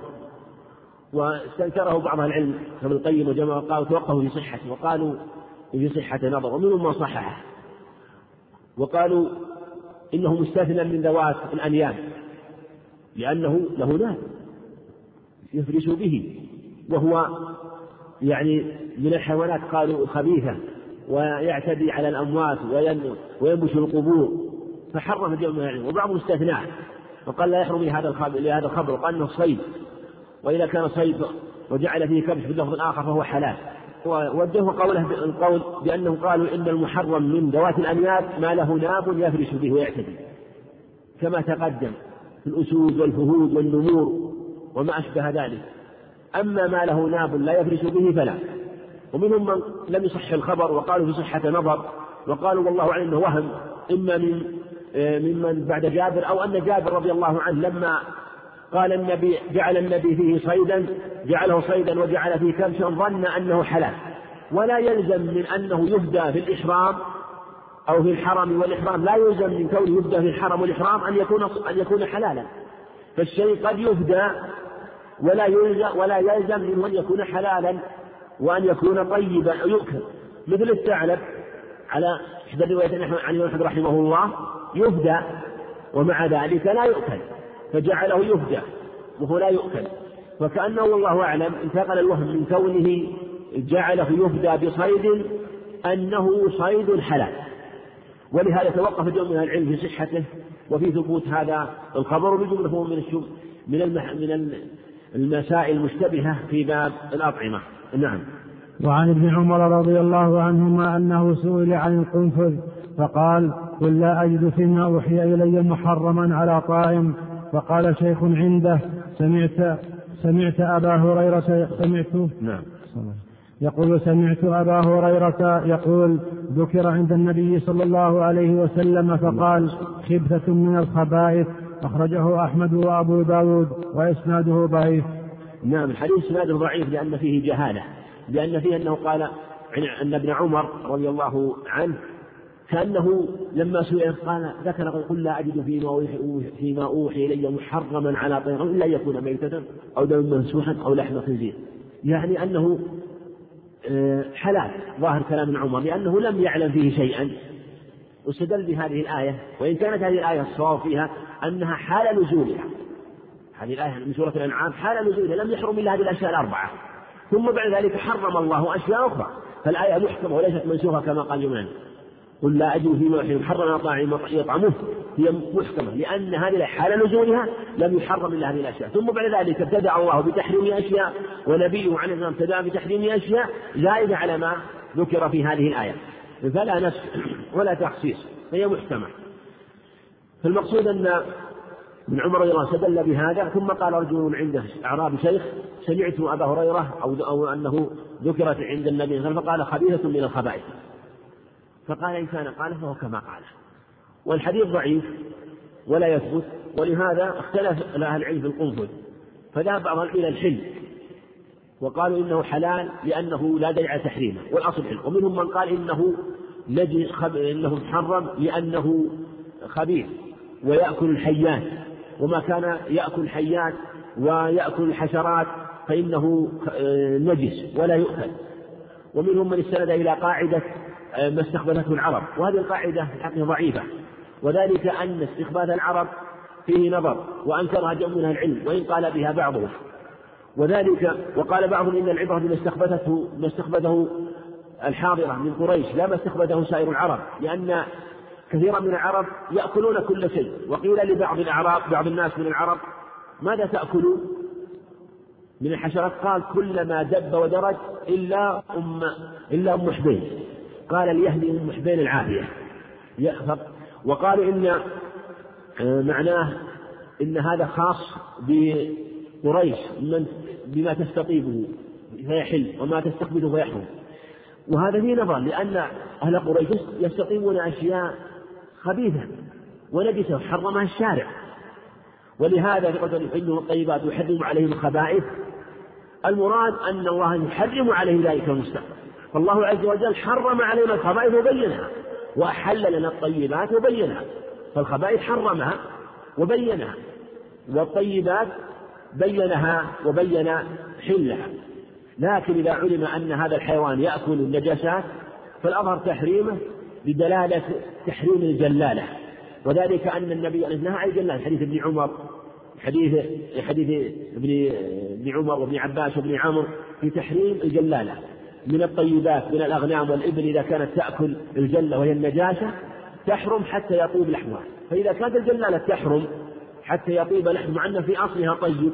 S2: واستنكره بعض العلم كابن القيم وجماعة قالوا توقفوا في صحته وقالوا في صحة نظر ومنهم من صححه. وقالوا إنه مستثنى من ذوات الأنياب لأنه له ناب يفرش به. وهو يعني من الحيوانات قالوا خبيثة ويعتدي على الأموات وينبش القبور فحرم من العلم وبعضهم استثناه وقال لا يحرم لهذا الخبر لهذا الخبر وقال إنه صيد. وإذا كان صيد وجعل فيه كبش باللفظ الآخر فهو حلال. ووجهوا قوله القول بأنهم قالوا إن المحرم من ذوات الانياب ما له ناب يفرش به ويعتدي. كما تقدم في الأسود والفهود والنمور وما أشبه ذلك. أما ما له ناب لا يفرش به فلا. ومنهم من لم يصح الخبر وقالوا في صحة نظر وقالوا والله أعلم أنه وهم إما من آه، ممن بعد جابر أو أن جابر رضي الله عنه لما قال النبي جعل النبي فيه صيدا جعله صيدا وجعل فيه كبشا ظن أنه حلال. ولا يلزم من أنه يهدى في الإحرام أو في الحرم والإحرام. لا يلزم من كونه يهدى في الحرم والإحرام أن يكون أن يكون حلالا. فالشيء قد يهدى ولا يلزم ولا يلزم منه أن يكون حلالا وأن يكون طيبا أو يؤكل. مثل الثعلب على إحدى الروايات عن أحمد رحمه الله يهدى ومع ذلك لا يؤكل فجعله يهدى وهو لا يؤكل. فكأنه والله أعلم انتقل الوهم من كونه جعله يهدى بصيد أنه صيد حلال. ولهذا توقف جمع من العلم في صحته وفي ثبوت هذا الخبر بجملة من الشم من المح من المسائل المشتبهة في باب الأطعمة. نعم.
S3: وعن ابن عمر رضي الله عنهما أنه سئل عن القنفذ فقال قل لا أجد فيما أوحي إلي محرما على طائم فقال شيخ عنده سمعت سمعت أبا هريرة سمعت؟
S2: نعم.
S3: يقول سمعت أبا هريرة يقول ذكر عند النبي صلى الله عليه وسلم فقال خبثة من الخبائث. أخرجه أحمد وأبو داود وإسناده ضعيف.
S2: نعم الحديث إسناده ضعيف لأن فيه جهالة لأن فيه أنه قال أن ابن عمر رضي الله عنه كأنه لما سئل قال ذكر قل لا أجد فيما أوحي, فيما أوحي إلي محرما على طير إلا يكون ميتة أو دم منسوحا أو لحم خنزير. يعني أنه آه، حلال ظاهر كلام عمر لأنه لم يعلم فيه شيئا. واستدل بهذه الآية وإن كانت هذه الآية الصواب فيها أنها حال نزولها. هذه الآية من سورة الأنعام حال نزولها لم يحرم إلا هذه الأشياء الأربعة. ثم بعد ذلك حرم الله أشياء أخرى. فالآية محكمة وليست منسوخة كما قال يومان قل لا أجد فيما يحرم حرم طاعم يطعمه. هي محكمة لأن هذه حال نزولها لم يحرم إلا هذه الأشياء. ثم بعد ذلك ابتدع الله بتحريم أشياء ونبيه عليه الصلاة والسلام ابتدأ بتحريم أشياء زائدة على ما ذكر في هذه الآية. فلا نسخ ولا تخصيص فهي محكمة. فالمقصود أن ابن عمر رضي الله استدل بهذا ثم قال رجل عنده أعرابي شيخ سمعت أبا هريرة أو, أو أنه ذكرت عند النبي صلى فقال خبيثة من الخبائث. فقال إن كان قال فهو كما قال. والحديث ضعيف ولا يثبت ولهذا اختلف أهل العلم في القنفذ. فذهب بعضهم إلى الحل. وقالوا إنه حلال لأنه لا دليل على تحريمه. والأصل حل ومنهم من قال إنه نجي خب... إنه محرم لأنه خبيث ويأكل الحيان وما كان يأكل حيات ويأكل الحشرات فإنه آه، نجس ولا يؤكل. ومنهم من استند إلى قاعدة آه، ما استخدمته العرب. وهذه القاعدة الحقيقة ضعيفة. وذلك أن استخباث العرب فيه نظر وأنكرها جمع من العلم. وإن قال بها بعضهم وذلك وقال بعضهم إن العبرة بما استخبثته ما استخبثه الحاضرة من قريش لا ما استخبثه سائر العرب لأن كثيرا من العرب يأكلون كل شيء وقيل لبعض الأعراب بعض الناس من العرب ماذا تأكلون من الحشرات؟ قال كل ما دب ودرج إلا أم إلا أم حبين قال ليهدي أم حبين العافية. وقالوا إن آه، معناه إن هذا خاص بقريش من بما تستطيبه فيحل وما تستقبله فيحرم. وهذا فيه نظر لأن أهل قريش يستطيبون أشياء خبيثة ونجسة حرمها الشارع. ولهذا يقول يحلهم الطيبات ويحرم عليهم الخبائث. المراد أن الله يحرم عليه ذلك المستقبل. فالله عز وجل حرم علينا الخبائث وبينها وأحل لنا الطيبات وبينها. فالخبائث حرمها وبينها. والطيبات بينها وبين حلها. لكن إذا علم أن هذا الحيوان يأكل النجاسات فالأظهر تحريمه بدلالة تحريم الجلالة. وذلك أن النبي نهى عن الجلالة حديث ابن عمر حديث حديث ابن ابن عمر وابن عباس وابن عمرو في تحريم الجلالة. من الطيبات من الأغنام والإبل إذا كانت تأكل الجلة وهي النجاسة تحرم حتى يطيب لحمها فإذا كانت الجلالة تحرم حتى يطيب لحم مع أن في أصلها طيب.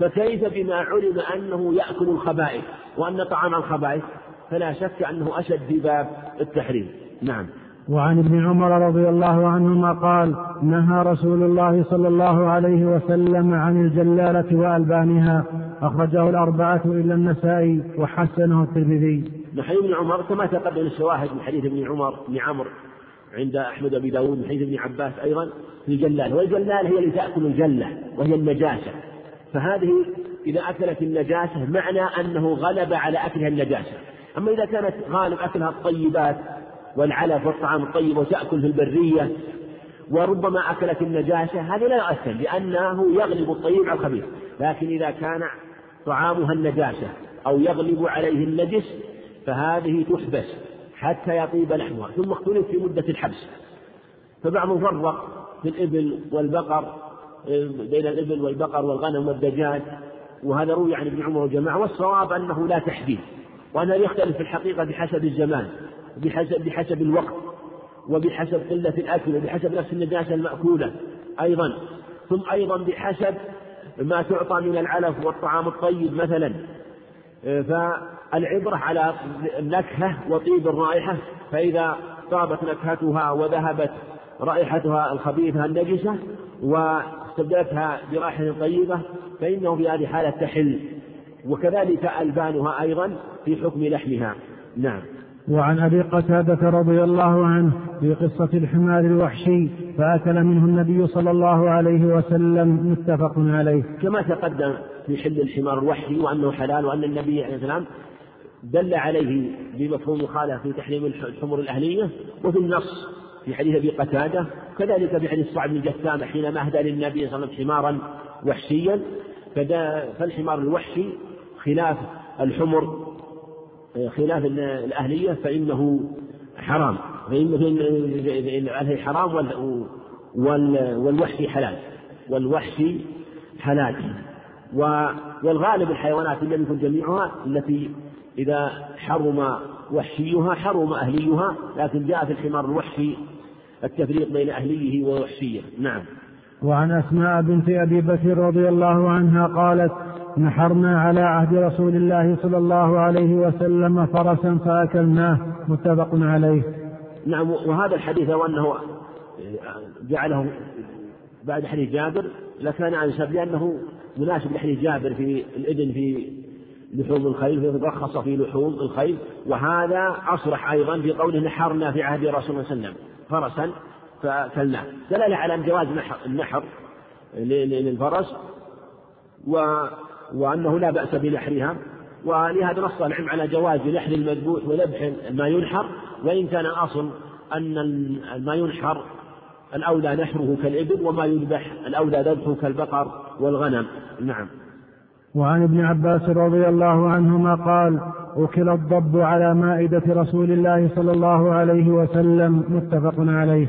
S2: فكيف بما علم أنه يأكل الخبائث؟ وأن طعام الخبائث فلا شك أنه أشد في باب التحريم. نعم.
S3: وعن ابن عمر رضي الله عنهما قال نهى رسول الله صلى الله عليه وسلم عن الجلالة وألبانها. أخرجه الأربعة إلا النسائي وحسنه الترمذي.
S2: نحن ابن عمر كما تقدم الشواهد من حديث ابن عمر بن عمرو. عند أحمد بن داود من حديث ابن عباس أيضا في الجلال. والجلال هي اللي تأكل الجلة وهي النجاسة. فهذه إذا أكلت النجاسة معنى أنه غلب على أكلها النجاسة. أما إذا كانت غالب أكلها الطيبات والعلف والطعام الطيب وتأكل في البرية وربما أكلت النجاسة هذا لا يؤثر لأنه يغلب الطيب على الخبيث. لكن إذا كان طعامها النجاسة أو يغلب عليه النجس فهذه تحبس. حتى يطيب لحمها ثم اختلف في مدة الحبس. فبعضهم فرق في الإبل والبقر بين الإبل والبقر والغنم والدجاج وهذا روي عن ابن عمر وجماعة والصواب أنه لا تحديد وأنه يختلف في الحقيقة بحسب الزمان بحسب بحسب الوقت وبحسب قلة الأكل وبحسب نفس النجاسة المأكولة أيضا. ثم أيضا بحسب ما تعطى من العلف والطعام الطيب مثلا. فالعبرة على النكهة وطيب الرائحة فإذا طابت نكهتها وذهبت رائحتها الخبيثة النجسة واستبدلتها برائحة طيبة فإنه في هذه حالة تحل. وكذلك ألبانها أيضا في حكم لحمها. نعم.
S3: وعن أبي قتادة رضي الله عنه في قصة الحمار الوحشي فأكل منه النبي صلى الله عليه وسلم متفق عليه.
S2: كما تقدم في حل الحمار الوحشي وأنه حلال وأن النبي عليه السلام دل عليه بمفهوم مخالفة في تحريم الحمر الأهلية وفي النص في حديث أبي قتادة كذلك في حديث صعب بن جثامه حينما أهدى للنبي صلى الله عليه وسلم حمارا وحشيا فالحمار الوحشي خلاف الحمر خلاف الأهلية فإنه حرام فإن الأهلية حرام والوحشي حلال والوحشي حلال. والغالب الحيوانات لم يكن جميعها التي إذا حرم وحشيها حرم أهليها لكن جاء في الحمار الوحشي التفريق بين أهليه ووحشيه نعم.
S3: وعن أسماء بنت أبي بكر رضي الله عنها قالت نحرنا على عهد رسول الله صلى الله عليه وسلم فرسا فأكلناه. متفق عليه.
S2: نعم. وهذا الحديث لو أنه جعله بعد حديث جابر لكان أنسب لأنه مناسب لحديث جابر في الإذن في لحوم الخيل رخص في لحوم الخيل وهذا أصرح أيضا في قوله نحرنا في عهد رسول الله صلى الله عليه وسلم فرسا فأكلناه دلالة على جواز النحر للفرس و وأنه لا بأس بنحرها ولهذا نص العلم على جواز نحر المذبوح وذبح ما ينحر وإن كان الأصل أن ما ينحر الأولى نحره كالإبل وما يذبح الأولى ذبحه كالبقر والغنم. نعم.
S3: وعن ابن عباس رضي الله عنهما قال أكل الضب على مائدة رسول الله صلى الله عليه وسلم. متفق عليه.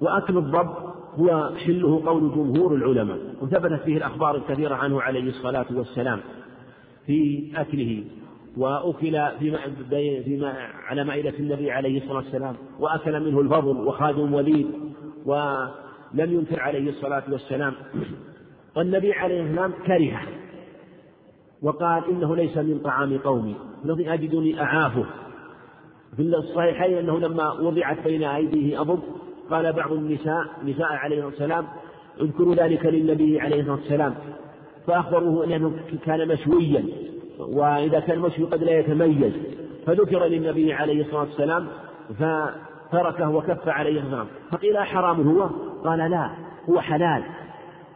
S2: وأكل الضب هو حله قول جمهور العلماء وثبتت فيه الأخبار الكثيرة عنه عليه الصلاة والسلام في أكله. وأكل فيما فيما على مائدة النبي عليه الصلاة والسلام وأكل منه الفضل وخادم وليد. ولم ينكر عليه الصلاة والسلام والنبي عليه السلام كرهه وقال إنه ليس من طعام قومي. الذي أجدني أعافه. في الصحيحين أنه لما وضعت بين أيديه أضب قال بعض النساء نساء عليه والسلام اذكروا ذلك للنبي عليه الصلاة والسلام. فأخبروه أنه كان مشويا وإذا كان مشوي قد لا يتميز. فذكر للنبي عليه الصلاة والسلام فتركه وكف عليه والسلام فقيل حرام هو؟ قال لا هو حلال.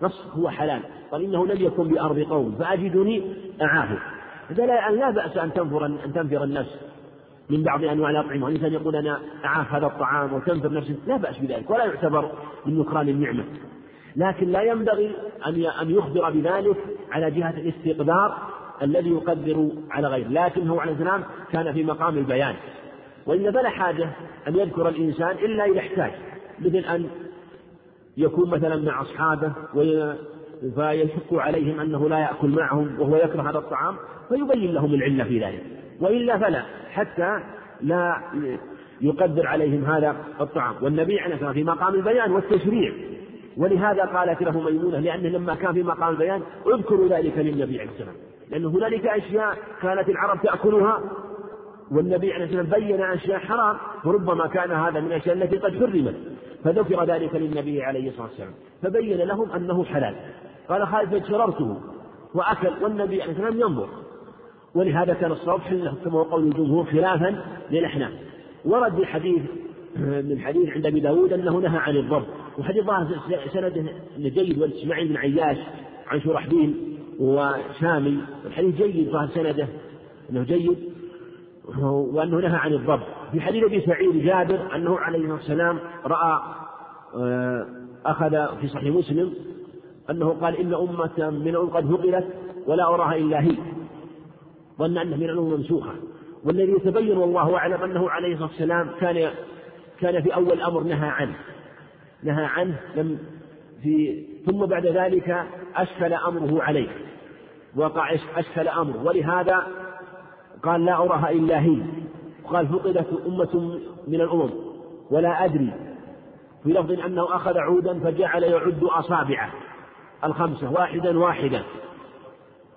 S2: نص هو حلال. قال إنه لم يكن بأرض قوم فأجدني أعافه لا لا بأس أن تنفر أن تنفر النفس من بعض أنواع الأطعمة. والإنسان يقول أنا أعاف هذا الطعام وتنفر نفسه لا بأس بذلك ولا يعتبر من نكران النعمة. لكن لا ينبغي أن أن يخبر بذلك على جهة الاستقدار الذي يقدر على غيره. لكنه عليه السلام كان في مقام البيان. وإن فلا حاجة أن يذكر الإنسان إلا إذا احتاج مثل أن يكون مثلا مع أصحابه فيشق عليهم أنه لا يأكل معهم وهو يكره هذا الطعام فيبين لهم العلة في ذلك. وإلا فلا حتى لا يقدر عليهم هذا الطعام. والنبي عليه الصلاة في مقام البيان والتشريع. ولهذا قالت له ميمونة لأنه لما كان في مقام البيان اذكروا ذلك للنبي عليه السلام. لأن هنالك أشياء كانت العرب تأكلها والنبي عليه الصلاة بين أشياء حرام وربما كان هذا من الأشياء التي قد حرمت. فذكر ذلك للنبي عليه الصلاة والسلام. فبين لهم أنه حلال. قال خالد فشررته وأكل والنبي عليه الصلاة والسلام ينظر. ولهذا كان الصواب حله كما هو قول الجمهور خلافا للأحناف. ورد بالحديث من حديث عند أبي داود أنه نهى عن الضرب. وحديث ظاهر سنده جيد والإسماعيل بن عياش عن شرحبيل وشامي. الحديث جيد ظاهر سنده أنه جيد. وأنه نهى عن الضرب في حديث أبي سعيد جابر أنه عليه الصلاة والسلام رأى آه، أخذ في صحيح مسلم أنه قال إن أمة من الأمم قد فقدت ولا أراها إلا هي. ظن أنه من الأمم منسوخة والذي يتبين والله أعلم أنه عليه الصلاة والسلام كان كان في أول أمر نهى عنه. نهى عنه لم في ثم بعد ذلك أشكل أمره عليه. وقع أشكل أمره. ولهذا قال لا أراها إلا هي. وقال فقدت أمة من الأمم. ولا أدري. في لفظ أنه أخذ عودا فجعل يعد أصابعه. الخمسة واحدا واحدا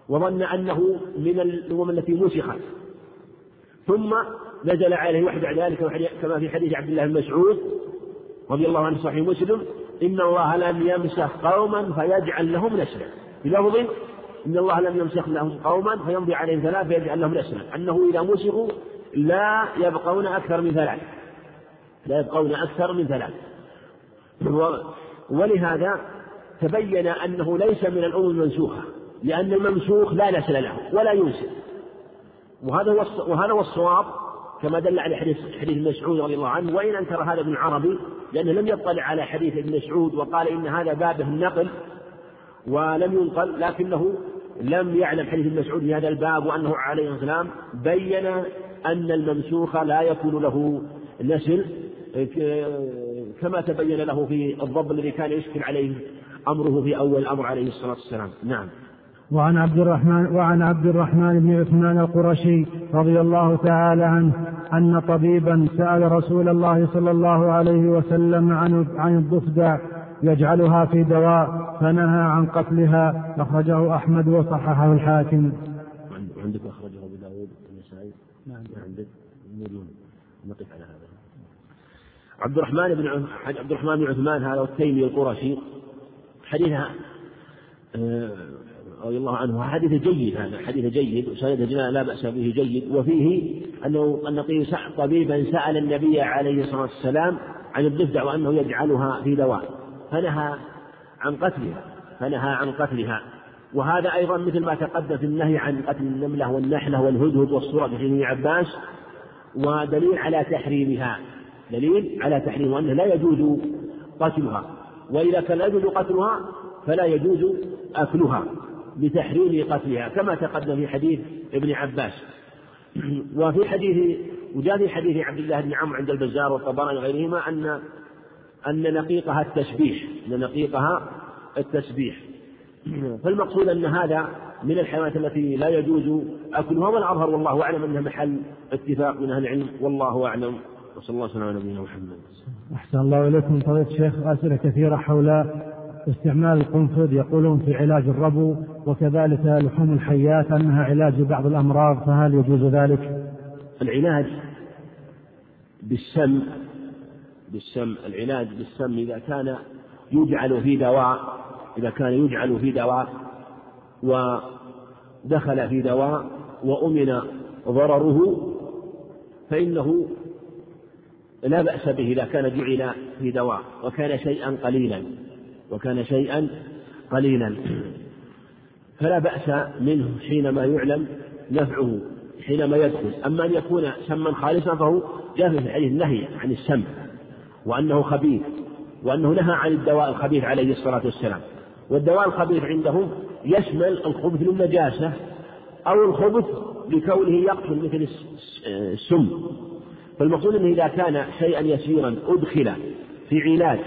S2: وظن أنه من الأمم التي مسخت. ثم نزل عليه وحده ذلك كما في حديث عبد الله بن مسعود رضي الله عنه صحيح مسلم إن الله لم يمسخ قوما فيجعل لهم نسلا. بلفظ إن الله لم يمسخ لهم قوما فيمضي عليهم ثلاث فيجعل لهم نسلا أنه إذا مسخوا لا يبقون أكثر من ثلاث. لا يبقون أكثر من ثلاث. ولهذا تبين أنه ليس من الأمم المنسوخة لأن الممسوخ لا نسل له ولا ينسل. وهذا هو وهذا هو الصواب كما دل على حديث حديث مسعود رضي الله عنه وإن أنكر هذا ابن عربي لأنه لم يطلع على حديث ابن مسعود وقال إن هذا بابه النقل ولم ينقل لكنه لم يعلم حديث ابن مسعود في هذا الباب وأنه عليه السلام بين أن الممسوخ لا يكون له نسل كما تبين له في الضب الذي كان يشكل عليه أمره في أول الأمر عليه الصلاة والسلام. نعم.
S3: وعن عبد الرحمن وعن عبد الرحمن بن عثمان القرشي رضي الله تعالى عنه أن طبيبا سأل رسول الله صلى الله عليه وسلم عن عن الضفدع يجعلها في دواء. فنهى عن قتلها أخرجه أحمد وصححه الحاكم.
S2: عندك أخرجه أبو داود النسائي؟ نعم عندك مليون نقف على هذا. عبد الرحمن بن عبد الرحمن بن عثمان هذا التيمي القرشي حديثها آه، رضي الله عنه حديث جيد هذا حديث جيد وسنده لا بأس به جيد وفيه أنه أن طبيبا سأل النبي عليه الصلاة والسلام عن الضفدع وأنه يجعلها في دواء فنهى عن قتلها فنهى عن قتلها. وهذا أيضا مثل ما تقدم في النهي عن قتل النملة والنحلة والهدهد والصورة في ابن عباس ودليل على تحريمها. دليل على تحريم وأنه لا يجوز قتلها. وإذا كان لا يجوز قتلها فلا يجوز أكلها بتحريم قتلها كما تقدم في حديث ابن عباس. وفي حديث وجاء في حديث عبد الله بن عمرو عند البزار والطبراني وغيرهما أن أن نقيقها التسبيح أن نقيقها التسبيح فالمقصود أن هذا من الحيوانات التي لا يجوز أكلها والأظهر والله أعلم أنها محل اتفاق من أهل العلم والله أعلم وصلى الله وسلم على نبينا محمد.
S3: أحسن الله إليكم فضيلة الشيخ أسئلة كثيرة حول استعمال القنفذ يقولون في علاج الربو وكذلك لحوم الحيات أنها علاج بعض الأمراض فهل يجوز ذلك؟
S2: العلاج بالسم بالسم العلاج بالسم إذا كان يجعل في دواء إذا كان يجعل في دواء ودخل في دواء وأمن ضرره فإنه لا بأس به إذا كان جعل في دواء وكان شيئا قليلا وكان شيئا قليلا. فلا بأس منه حينما يعلم نفعه حينما يدخل. أما أن يكون سما خالصا فهو جاء في الحديث النهي عن السم. وأنه خبيث وأنه نهى عن الدواء الخبيث عليه الصلاة والسلام. والدواء الخبيث عندهم يشمل الخبث للنجاسة أو الخبث لكونه يقتل مثل السم. فالمقصود أنه إذا كان شيئا يسيرا أدخل في علاج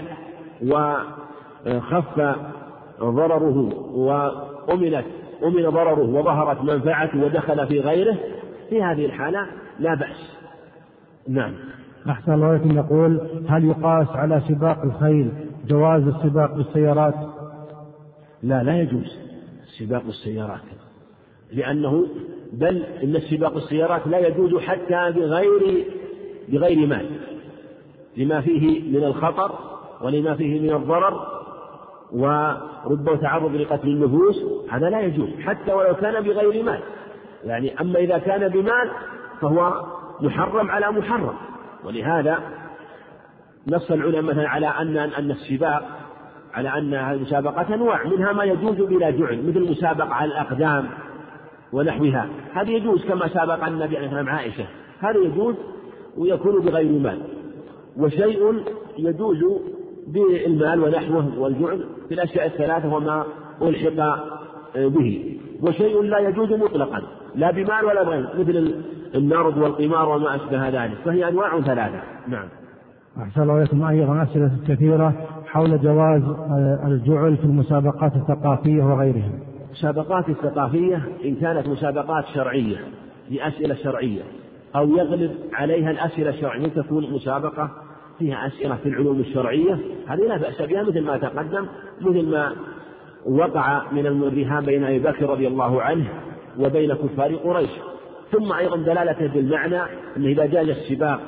S2: وخف ضرره وأمنت أمن ضرره وظهرت منفعته ودخل في غيره في هذه الحالة لا بأس. نعم.
S3: أحسن الله يقول هل يقاس على سباق الخيل جواز السباق بالسيارات؟
S2: لا لا يجوز سباق السيارات. لأنه بل إن سباق السيارات لا يجوز حتى بغير بغير مال. لما فيه من الخطر ولما فيه من الضرر ورب تعرض لقتل النفوس هذا لا يجوز حتى ولو كان بغير مال. يعني أما إذا كان بمال فهو محرم على محرم. ولهذا نص العلماء مثلا على أن أن السباق على أن المسابقات أنواع منها ما يجوز بلا جعل مثل المسابقة على الأقدام ونحوها. هذا يجوز كما سابق النبي عليه الصلاة عائشة. هذا يجوز ويكون بغير مال. وشيء يجوز بالمال ونحوه والجعل في الأشياء الثلاثة وما ألحق به. وشيء لا يجوز مطلقا. لا بمال ولا بغير مثل النرد والقمار وما أشبه ذلك فهي أنواع ثلاثة. نعم.
S3: أحسن الله إليكم. أيضا أسئلة كثيرة حول جواز الجعل في المسابقات الثقافية وغيرها.
S2: المسابقات الثقافية إن كانت مسابقات شرعية لأسئلة شرعية أو يغلب عليها الأسئلة الشرعية تكون مسابقة فيها أسئلة في العلوم الشرعية هذه لا بأس بها مثل ما تقدم مثل ما وقع من الرهان بين أبي بكر رضي الله عنه وبين كفار قريش. ثم أيضا دلالة بالمعنى أنه إذا جاز السباق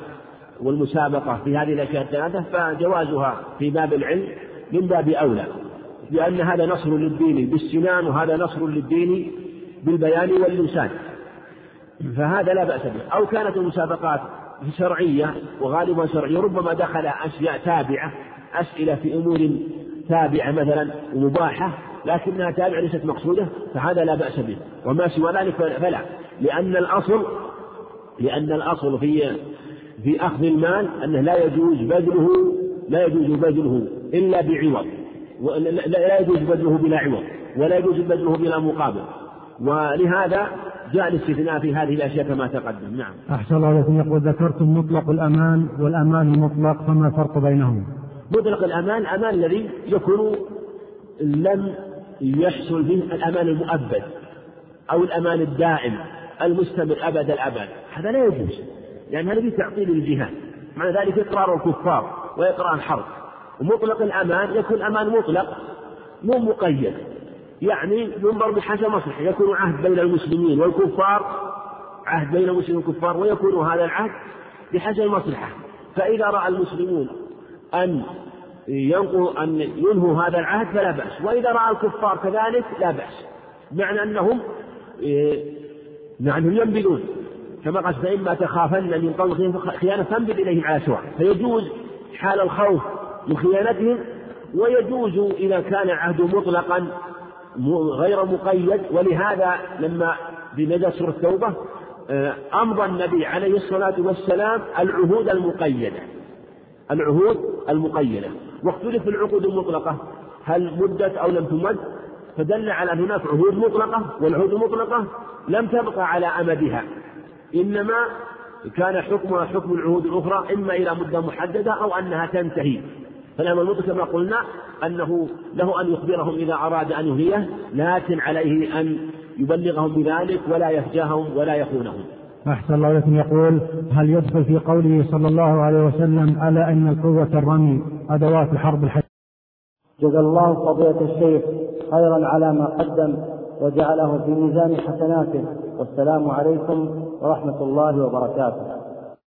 S2: والمسابقة في هذه الأشياء الثلاثة فجوازها في باب العلم من باب أولى. لأن هذا نصر للدين بالسنان وهذا نصر للدين بالبيان واللسان. فهذا لا بأس به. أو كانت المسابقات شرعية وغالبا شرعية ربما دخل أشياء تابعة أسئلة في أمور تابعة مثلا ومباحة لكنها تابعة ليست مقصودة فهذا لا بأس به. وما سوى ذلك فلا. لأن الأصل لأن الأصل في في أخذ المال أنه لا يجوز بذله لا يجوز بذله إلا بعوض. لا يجوز بذله بلا عوض ولا يجوز بذله بلا مقابل. ولهذا جاء الاستثناء في هذه الأشياء كما تقدم. نعم.
S3: أحسن الله عليكم يقول ذكرتم مطلق الأمان والأمان المطلق فما الفرق بينهما
S2: مطلق الأمان الأمان الذي يكون لم يحصل فيه الأمان المؤبد أو الأمان الدائم المستمر أبد الأبد. هذا لا يجوز لأن هذا تعطيل الجهاد. معنى ذلك إقرار الكفار وإقرار الحرب. ومطلق الأمان يكون أمان مطلق مو مقيد. يعني ينظر بحسب مصلحة يكون عهد بين المسلمين والكفار عهد بين المسلمين والكفار ويكون هذا العهد بحسب المصلحة فإذا رأى المسلمون أن ينقوا أن ينهوا هذا العهد فلا بأس. وإذا رأى الكفار كذلك لا بأس. معنى أنهم مع أنهم ينبذون. كما قال فإما تخافن من قوم خيانة فانبذ إليهم على سواء. فيجوز حال الخوف من خيانتهم ويجوز إذا كان العهد مطلقا غير مقيد. ولهذا لما بنزل سورة التوبة آه، أمضى النبي عليه الصلاة والسلام العهود المقيدة. العهود المقيدة. واختلف العقود المطلقة. هل مدت أو لم تمد؟ فدل على أن هناك عهود مطلقة والعهود المطلقة لم تبقى على أمدها. إنما كان حكمها حكم العهود الأخرى إما إلى مدة محددة أو أنها تنتهي. فالأمر المطلق كما قلنا أنه له أن يخبرهم إذا أراد أن يهليه لكن عليه أن يبلغهم بذلك ولا يفجاهم ولا يخونهم.
S3: أحسن الله لكم يقول هل يدخل في قوله صلى الله عليه وسلم على أن القوة الرمي؟ أدوات الحرب الحج.
S4: جزا الله فضيلة الشيخ خيرا على ما قدم وجعله في ميزان حسناته. والسلام عليكم ورحمة الله وبركاته.